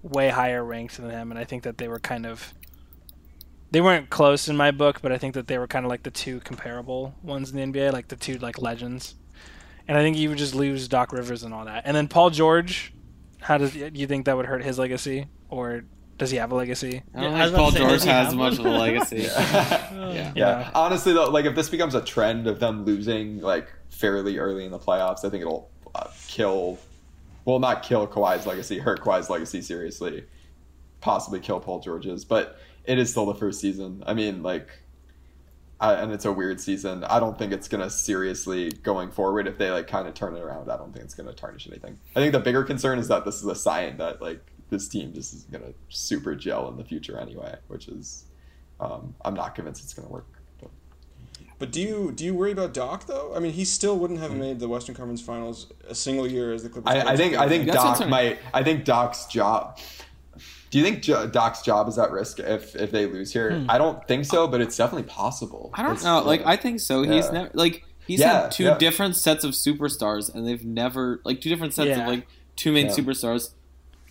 [SPEAKER 5] way higher ranked than him, and I think that they were kind of they weren't close in my book, but I think that they were kind of like the two comparable ones in the NBA, like the two like legends. And I think you would just lose Doc Rivers and all that. And then Paul George, how does do you think that would hurt his legacy, or does he have a legacy?
[SPEAKER 2] I don't
[SPEAKER 3] Yeah,
[SPEAKER 2] think Paul
[SPEAKER 3] to say,
[SPEAKER 2] George has
[SPEAKER 3] have
[SPEAKER 2] much of a legacy.
[SPEAKER 4] yeah.
[SPEAKER 2] yeah.
[SPEAKER 4] Yeah. Honestly, though, like if this becomes a trend of them losing like fairly early in the playoffs, I think it'll uh, kill. Well, not kill Kawhi's legacy, hurt Kawhi's legacy seriously, possibly kill Paul George's. But it is still the first season. I mean, like, I, and it's a weird season. I don't think it's gonna seriously going forward. If they like kind of turn it around, I don't think it's gonna tarnish anything. I think the bigger concern is that this is a sign that like this team just is gonna super gel in the future anyway, which is um, I'm not convinced it's gonna work. But,
[SPEAKER 1] But do you do you worry about Doc though? I mean, he still wouldn't have made the Western Conference Finals a single year as the Clippers.
[SPEAKER 4] I, I think I think
[SPEAKER 2] That's
[SPEAKER 4] Doc might. I think Doc's job. Do you think Doc's job is at risk if if they lose here? I don't think so, but it's definitely possible.
[SPEAKER 2] I don't
[SPEAKER 4] It's-
[SPEAKER 2] know. Like. I think so. He's never like he's
[SPEAKER 4] Yeah,
[SPEAKER 2] had two
[SPEAKER 4] yeah.
[SPEAKER 2] different sets of superstars, and they've never like two different sets
[SPEAKER 5] Yeah.
[SPEAKER 2] of like two main
[SPEAKER 4] Yeah.
[SPEAKER 2] superstars,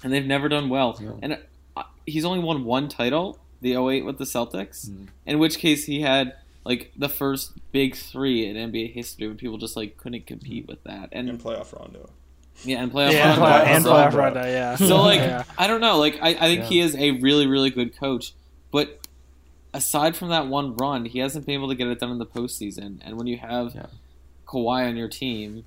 [SPEAKER 2] and they've never done well.
[SPEAKER 4] Yeah.
[SPEAKER 2] And uh, he's only won one title, the 08 with the Celtics.
[SPEAKER 4] Mhm.
[SPEAKER 2] In which case he had like the first big three in NBA history when people just like couldn't compete with that. And
[SPEAKER 1] in playoff Rondo.
[SPEAKER 2] yeah, and playoff
[SPEAKER 5] yeah,
[SPEAKER 2] Rondo.
[SPEAKER 5] and playoff, and playoff Rondo, yeah.
[SPEAKER 2] so like
[SPEAKER 5] yeah.
[SPEAKER 2] I don't know. Like I, I think
[SPEAKER 4] Yeah.
[SPEAKER 2] he is a really really good coach, but aside from that one run, he hasn't been able to get it done in the postseason. And when you have
[SPEAKER 4] Yeah.
[SPEAKER 2] Kawhi on your team,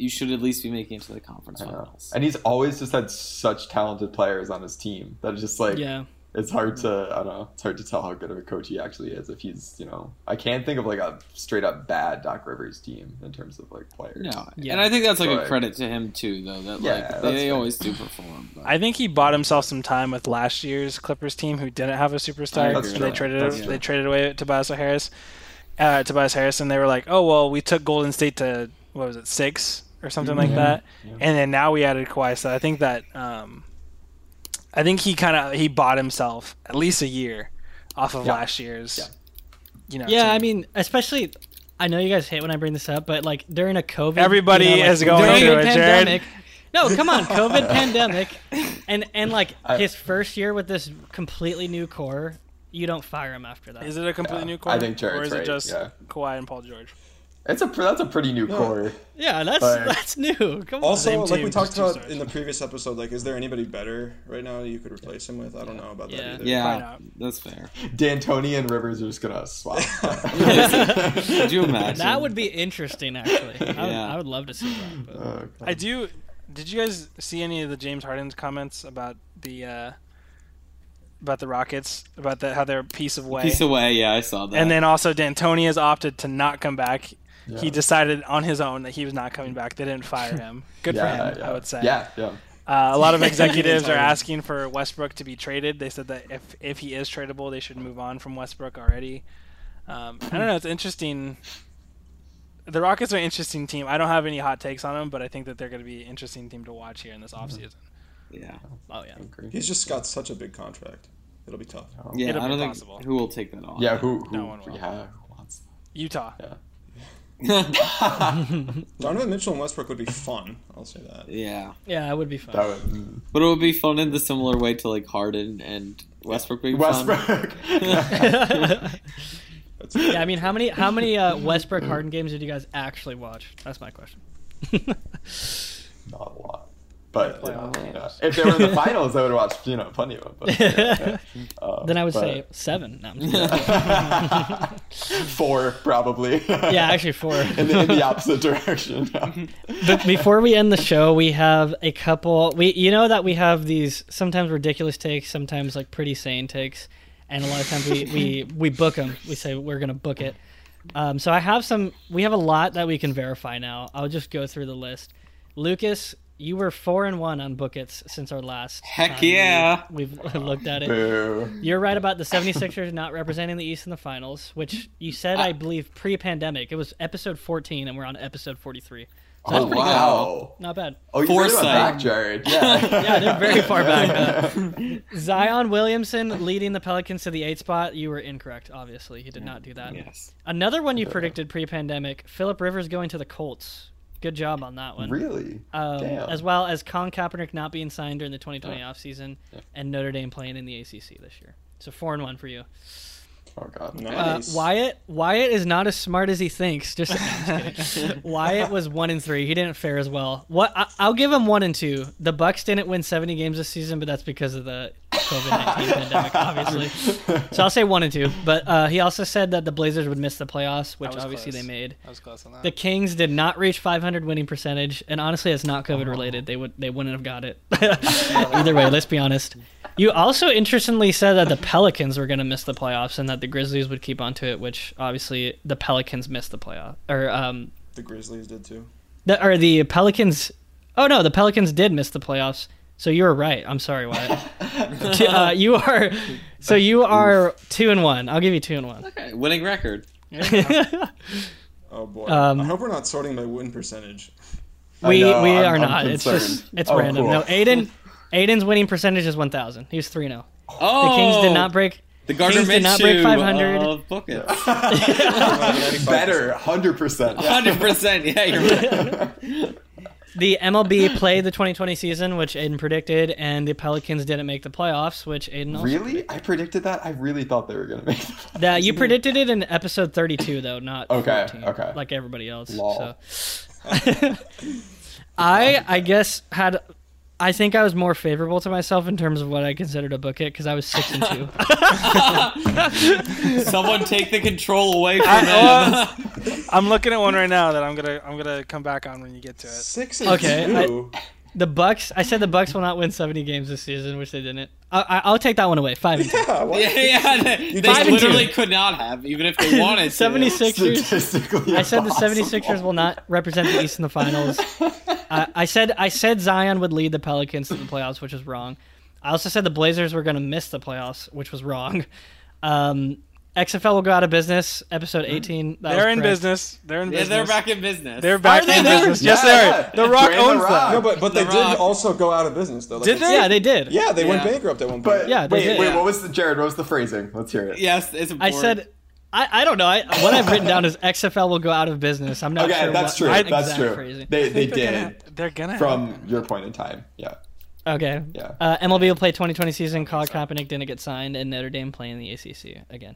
[SPEAKER 2] you should at least be making it to the conference finals.
[SPEAKER 4] And he's always just had such talented players on his team that it's just like
[SPEAKER 3] Yeah.
[SPEAKER 4] it's hard to I don't know. It's hard to tell how good of a coach he actually is if he's you know I can't think of like a straight up bad Doc Rivers team in terms of like players.
[SPEAKER 2] No,
[SPEAKER 3] Yeah.
[SPEAKER 2] and I think that's like a credit to him too, though. That
[SPEAKER 4] Yeah,
[SPEAKER 2] like
[SPEAKER 4] that's
[SPEAKER 2] they always do perform. But.
[SPEAKER 5] I think he bought himself some time with last year's Clippers team, who didn't have a superstar.
[SPEAKER 2] That's
[SPEAKER 5] They traded
[SPEAKER 4] That's
[SPEAKER 5] they
[SPEAKER 4] true.
[SPEAKER 5] traded away Tobias Harris. Uh, Tobias Harris, and they were like, "Oh well, we took Golden State to what was it six or something like that,"
[SPEAKER 4] Yeah.
[SPEAKER 5] and then now we added Kawhi. So I think that um, I think he kind of he bought himself at least a year off of
[SPEAKER 4] Yeah.
[SPEAKER 5] last year's.
[SPEAKER 4] Yeah.
[SPEAKER 5] You know,
[SPEAKER 3] Yeah,
[SPEAKER 5] team.
[SPEAKER 3] I mean, especially. I know you guys hate when I bring this up, but like during a COVID,
[SPEAKER 5] Everybody
[SPEAKER 3] you know, like,
[SPEAKER 5] is going through
[SPEAKER 3] a
[SPEAKER 5] it,
[SPEAKER 3] Jarod. No, come on, COVID pandemic, and and like
[SPEAKER 4] I-
[SPEAKER 3] his first year with this completely new core, you don't fire him after that.
[SPEAKER 5] Is it a completely
[SPEAKER 4] Yeah,
[SPEAKER 5] new core?
[SPEAKER 4] I think
[SPEAKER 5] or
[SPEAKER 4] Jarod's
[SPEAKER 5] is it just
[SPEAKER 4] yeah.
[SPEAKER 5] Kawhi and Paul George?
[SPEAKER 4] It's a that's a pretty new core.
[SPEAKER 3] yeah, that's
[SPEAKER 4] But-
[SPEAKER 3] that's new. Come on.
[SPEAKER 1] Also,
[SPEAKER 5] Same
[SPEAKER 1] like
[SPEAKER 5] team,
[SPEAKER 1] we talked about
[SPEAKER 5] stars.
[SPEAKER 1] in the previous episode, like, is there anybody better right now you could replace him with? I don't know about
[SPEAKER 3] Yeah.
[SPEAKER 1] that either.
[SPEAKER 2] Yeah, that's fair.
[SPEAKER 4] D'Antoni and Rivers are just gonna swap.
[SPEAKER 2] Could you imagine?
[SPEAKER 3] that would be interesting, actually. I would,
[SPEAKER 2] Yeah.
[SPEAKER 3] I would love to see that. But.
[SPEAKER 4] Oh,
[SPEAKER 5] I do. Did you guys see any of the James Harden's comments about the uh, about the Rockets about the, how they're a piece of way?
[SPEAKER 2] Piece away, yeah, I saw that.
[SPEAKER 5] and then also D'Antoni has opted to not come back.
[SPEAKER 4] Yeah.
[SPEAKER 5] He decided on his own that he was not coming back. They didn't fire him. Good
[SPEAKER 4] yeah,
[SPEAKER 5] for him,
[SPEAKER 4] yeah.
[SPEAKER 5] I would say.
[SPEAKER 4] Yeah, yeah.
[SPEAKER 5] Uh, a lot of executives are asking for Westbrook to be traded. They said that if if he is tradable, they should move on from Westbrook already. Um, I don't know. It's interesting. The Rockets are an interesting team. I don't have any hot takes on them, but I think that they're going to be an interesting team to watch here in this offseason.
[SPEAKER 2] yeah,
[SPEAKER 3] Oh yeah.
[SPEAKER 1] He's just got such a big contract. It'll be tough.
[SPEAKER 2] yeah.
[SPEAKER 5] It'll
[SPEAKER 2] I don't
[SPEAKER 5] possible.
[SPEAKER 2] think who will take that off.
[SPEAKER 4] Yeah, who who
[SPEAKER 5] No one will.
[SPEAKER 4] yeah, who wants
[SPEAKER 5] Utah.
[SPEAKER 4] yeah.
[SPEAKER 1] Donovan Mitchell and Westbrook would be fun. I'll say that.
[SPEAKER 2] yeah,
[SPEAKER 3] Yeah, it would be fun.
[SPEAKER 4] That would mm.
[SPEAKER 2] but it would be fun in the similar way to like Harden and Westbrook being fun.
[SPEAKER 4] Westbrook.
[SPEAKER 3] Yeah, I mean, how many how many uh, Westbrook Harden games did you guys actually watch? That's my question.
[SPEAKER 4] Not a lot. But you know, yeah. if they were in the finals, I would watch you know plenty of them. But, yeah, yeah. Uh,
[SPEAKER 3] then I would
[SPEAKER 4] but-
[SPEAKER 3] say seven. No, I'm just kidding.
[SPEAKER 4] four probably.
[SPEAKER 3] yeah, actually four.
[SPEAKER 4] in, the, in the opposite direction.
[SPEAKER 3] but before we end the show, we have a couple. We you know that we have these sometimes ridiculous takes, sometimes like pretty sane takes, and a lot of times we we we book them. We say we're gonna book it. Um, so I have some. We have a lot that we can verify now. I'll just go through the list. Lucas, you were four and one on bookets since our last.
[SPEAKER 2] Heck
[SPEAKER 3] time
[SPEAKER 2] yeah.
[SPEAKER 3] We've looked at it.
[SPEAKER 4] Boo.
[SPEAKER 3] You're right about the 76ers not representing the East in the finals, which you said, I believe, pre pandemic. It was episode 14, and we're on episode 43. So oh, that's
[SPEAKER 4] Oh
[SPEAKER 3] pretty
[SPEAKER 4] wow!
[SPEAKER 3] good. Not bad.
[SPEAKER 4] Oh, you read about
[SPEAKER 2] Foresight.
[SPEAKER 4] back, Jarod. Yeah,
[SPEAKER 3] Yeah, they're very far back. Zion Williamson leading the Pelicans to the eight spot. You were incorrect, obviously. He did not do that.
[SPEAKER 2] Yes.
[SPEAKER 3] Another one you predicted pre pandemic Philip Rivers going to the Colts. Good job on that one.
[SPEAKER 4] really?
[SPEAKER 3] Um,
[SPEAKER 4] Damn.
[SPEAKER 3] as well as Colin Kaepernick not being signed during the 2020
[SPEAKER 4] Oh.
[SPEAKER 3] offseason and Notre Dame playing in the ACC this year. So four and one for you.
[SPEAKER 4] Oh god.
[SPEAKER 3] Uh,
[SPEAKER 1] nice.
[SPEAKER 3] Wyatt Wyatt is not as smart as he thinks. Just, just. Wyatt was one and three. He didn't fare as well. What I, I'll give him one and two. The Bucks didn't win seventy games this season, but that's because of the COVID nineteen pandemic, obviously. So I'll say one and two. But uh, he also said that the Blazers would miss the playoffs, which obviously
[SPEAKER 5] close.
[SPEAKER 3] they made.
[SPEAKER 5] I was close on that.
[SPEAKER 3] The Kings did not reach 500 winning percentage, and honestly, it's not COVID related. They would they wouldn't have got it. Either way, let's be honest. You also interestingly said that the Pelicans were going to miss the playoffs and that the Grizzlies would keep onto it, which obviously the Pelicans missed the playoff or um
[SPEAKER 1] the Grizzlies did too.
[SPEAKER 3] the or the Pelicans. Oh no, the Pelicans did miss the playoffs. So you were right. I'm sorry, Wyatt. Uh, you are so you are two and one. I'll give you two and one.
[SPEAKER 2] Okay, winning record.
[SPEAKER 1] Oh boy.
[SPEAKER 3] Um,
[SPEAKER 1] I hope we're not sorting by win percentage.
[SPEAKER 3] We
[SPEAKER 4] know,
[SPEAKER 3] we
[SPEAKER 4] I'm-
[SPEAKER 3] are
[SPEAKER 4] I'm
[SPEAKER 3] not. It's just it's
[SPEAKER 4] Oh,
[SPEAKER 3] random.
[SPEAKER 4] cool.
[SPEAKER 3] No, Aidan Aidan's winning percentage is 1,000. He was 3 0.
[SPEAKER 2] Oh,
[SPEAKER 3] The Kings did not break.
[SPEAKER 2] The Gardner
[SPEAKER 3] Kings did not break
[SPEAKER 2] Minshew
[SPEAKER 3] 500.
[SPEAKER 2] of buckets.
[SPEAKER 4] Better, hundred percent.
[SPEAKER 2] Hundred percent. Yeah, you're right.
[SPEAKER 3] The MLB played the 2020 season, which Aidan predicted, and the Pelicans didn't make the playoffs, which Aidan also.
[SPEAKER 4] Really? I predicted that. I really thought they were gonna make.
[SPEAKER 3] That you predicted it in episode 32, though, not
[SPEAKER 4] Okay,
[SPEAKER 3] 14,
[SPEAKER 4] okay.
[SPEAKER 3] like everybody else.
[SPEAKER 4] Lol.
[SPEAKER 3] So. I I guess had I think I was more favorable to myself in terms of what I considered a book it because I was six and two.
[SPEAKER 2] Someone take the control away from
[SPEAKER 5] I-
[SPEAKER 2] him.
[SPEAKER 5] I'm looking at one right now that I'm gonna I'm gonna come back on when you get to it.
[SPEAKER 1] Six and
[SPEAKER 3] Okay, I-
[SPEAKER 1] two.
[SPEAKER 3] The Bucks. I said the Bucks will not win 70 games this season, which they didn't. I, I, will take that one away. Five and.
[SPEAKER 1] Yeah, what?
[SPEAKER 2] Yeah, yeah. They, they literally
[SPEAKER 3] two.
[SPEAKER 2] could not have, even if they wanted to.
[SPEAKER 3] 76ers. I said the
[SPEAKER 4] impossible.
[SPEAKER 3] 76ers will not represent the East in the finals. I, I said I said Zion would lead the Pelicans to the playoffs, which was wrong. I also said the Blazers were going to miss the playoffs, which was wrong. Um, XFL will go out of business. Episode 18. that
[SPEAKER 5] They're in
[SPEAKER 3] correct.
[SPEAKER 5] business. They're in
[SPEAKER 2] Yeah,
[SPEAKER 5] business.
[SPEAKER 2] they're back in business.
[SPEAKER 5] They're back
[SPEAKER 3] they
[SPEAKER 5] in
[SPEAKER 3] there?
[SPEAKER 5] business.
[SPEAKER 4] Yeah,
[SPEAKER 5] yes, they are.
[SPEAKER 4] yeah.
[SPEAKER 5] The Rock
[SPEAKER 4] Drain the
[SPEAKER 5] owns
[SPEAKER 4] Rock.
[SPEAKER 5] them.
[SPEAKER 1] No, but but they
[SPEAKER 2] The
[SPEAKER 1] did also go out of business though. Like,
[SPEAKER 5] Did they?
[SPEAKER 3] Yeah, they did.
[SPEAKER 1] Yeah, they went bankrupt at one point.
[SPEAKER 4] But
[SPEAKER 3] Yeah, they
[SPEAKER 4] wait,
[SPEAKER 3] did.
[SPEAKER 4] wait.
[SPEAKER 2] Yeah.
[SPEAKER 4] What was the Jarod? What was the phrasing? Let's hear it.
[SPEAKER 2] yes, it's
[SPEAKER 3] I said. I, I don't know. I, what I've written down is XFL will go out of business. I'm not
[SPEAKER 4] Okay,
[SPEAKER 3] sure.
[SPEAKER 4] that's
[SPEAKER 3] what
[SPEAKER 4] true.
[SPEAKER 3] my
[SPEAKER 4] That's true.
[SPEAKER 3] phrasing.
[SPEAKER 4] They they
[SPEAKER 5] They're
[SPEAKER 4] did
[SPEAKER 5] gonna- They're gonna
[SPEAKER 4] from your point in time. Yeah.
[SPEAKER 3] Okay.
[SPEAKER 4] Yeah.
[SPEAKER 3] Uh, MLB will play 2020 season. Colin Kaepernick didn't get signed, and Notre Dame playing the ACC again.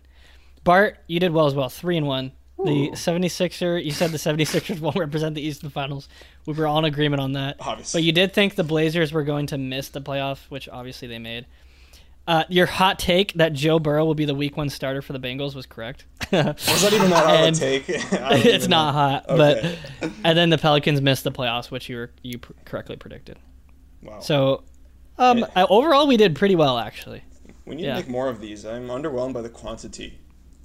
[SPEAKER 3] Bart, you did well as well. Three and one. The 76er, you said the 76ers won't represent the Eastern Finals. We were all in agreement on that.
[SPEAKER 1] Obviously.
[SPEAKER 3] But you did think the Blazers were going to miss the playoff, which obviously they made. Uh, your hot take that Joe Burrow will be the week one starter for the Bengals was correct.
[SPEAKER 1] Was that even that
[SPEAKER 3] And
[SPEAKER 1] take?
[SPEAKER 3] It's not
[SPEAKER 1] know.
[SPEAKER 3] hot,
[SPEAKER 1] Okay.
[SPEAKER 3] but and then the Pelicans missed the playoffs, which you were, you pr- correctly predicted.
[SPEAKER 1] Wow.
[SPEAKER 3] So, um, I- overall, we did pretty well actually.
[SPEAKER 1] we need
[SPEAKER 3] yeah.
[SPEAKER 1] to make more of these. I'm underwhelmed by the quantity,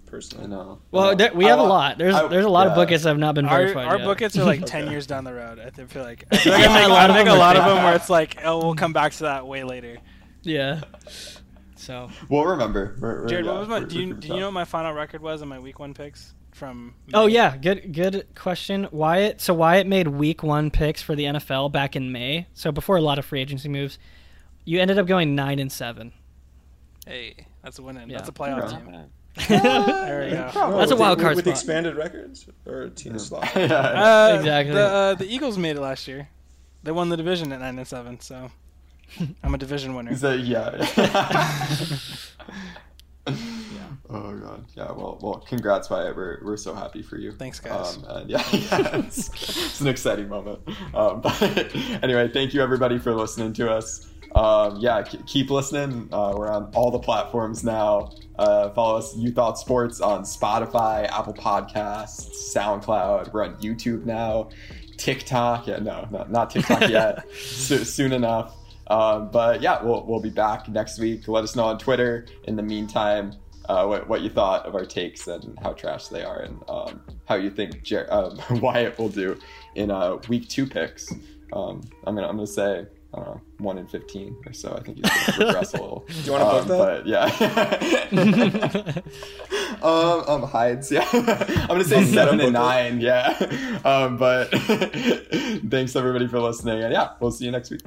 [SPEAKER 1] personally.
[SPEAKER 4] know.
[SPEAKER 3] Well,
[SPEAKER 4] I
[SPEAKER 3] there, we have a lot. There's
[SPEAKER 4] I-
[SPEAKER 3] there's a lot of buckets that have not been
[SPEAKER 5] Our,
[SPEAKER 3] verified
[SPEAKER 5] our
[SPEAKER 3] yet.
[SPEAKER 5] buckets are like ten
[SPEAKER 1] Okay.
[SPEAKER 5] years down the road. I feel like I feel like I make, I make a lot of them where it's like, oh, we'll come back to that way later.
[SPEAKER 3] yeah. So
[SPEAKER 4] We'll remember. We're, we're,
[SPEAKER 5] Jarod,
[SPEAKER 4] yeah,
[SPEAKER 5] what was my? Do you do you know what my final record was on my week one picks from?
[SPEAKER 3] Oh yeah, good good question. Wyatt so Wyatt made week 1 picks for the NFL back in May. So before a lot of free agency moves. You ended up going 9 and 7.
[SPEAKER 5] Hey, that's a win.
[SPEAKER 3] Yeah.
[SPEAKER 5] That's a playoff
[SPEAKER 4] Yeah.
[SPEAKER 5] team.
[SPEAKER 3] That's
[SPEAKER 5] There we go.
[SPEAKER 3] That's a wild
[SPEAKER 1] the-
[SPEAKER 3] card
[SPEAKER 1] with
[SPEAKER 3] spot.
[SPEAKER 1] expanded records or team slot.
[SPEAKER 4] yeah.
[SPEAKER 5] Uh,
[SPEAKER 3] Exactly.
[SPEAKER 5] The uh, the Eagles made it last year. They won the division at nine and seven, so I'm a division winner.
[SPEAKER 4] Is that yeah? Oh god, yeah. Well, well, congrats, Wyatt. We're we're so happy for you.
[SPEAKER 5] Thanks, guys.
[SPEAKER 4] Um, and yeah, yeah it's, it's an exciting moment. Um, but anyway, thank you everybody for listening to us. Um, yeah, keep listening. Uh, we're on all the platforms now. Uh, follow us, You Thought Sports, on Spotify, Apple Podcasts, SoundCloud. We're on YouTube now, TikTok. Yeah, no, no not TikTok yet. so, soon enough. Um, but yeah, we'll we'll be back next week. Let us know on Twitter. In the meantime, uh, what, what you thought of our takes and how trash they are, and um, how you think Jer- um, Wyatt will do in uh, week two picks. Um, I'm gonna I'm gonna say I don't know one in fifteen or so. I think he's gonna progress a little. Do
[SPEAKER 1] you wanna book that?
[SPEAKER 4] But yeah, um, um, hides. Yeah, I'm gonna say seven and nine. Yeah, um, but thanks everybody for listening, and yeah, we'll see you next week.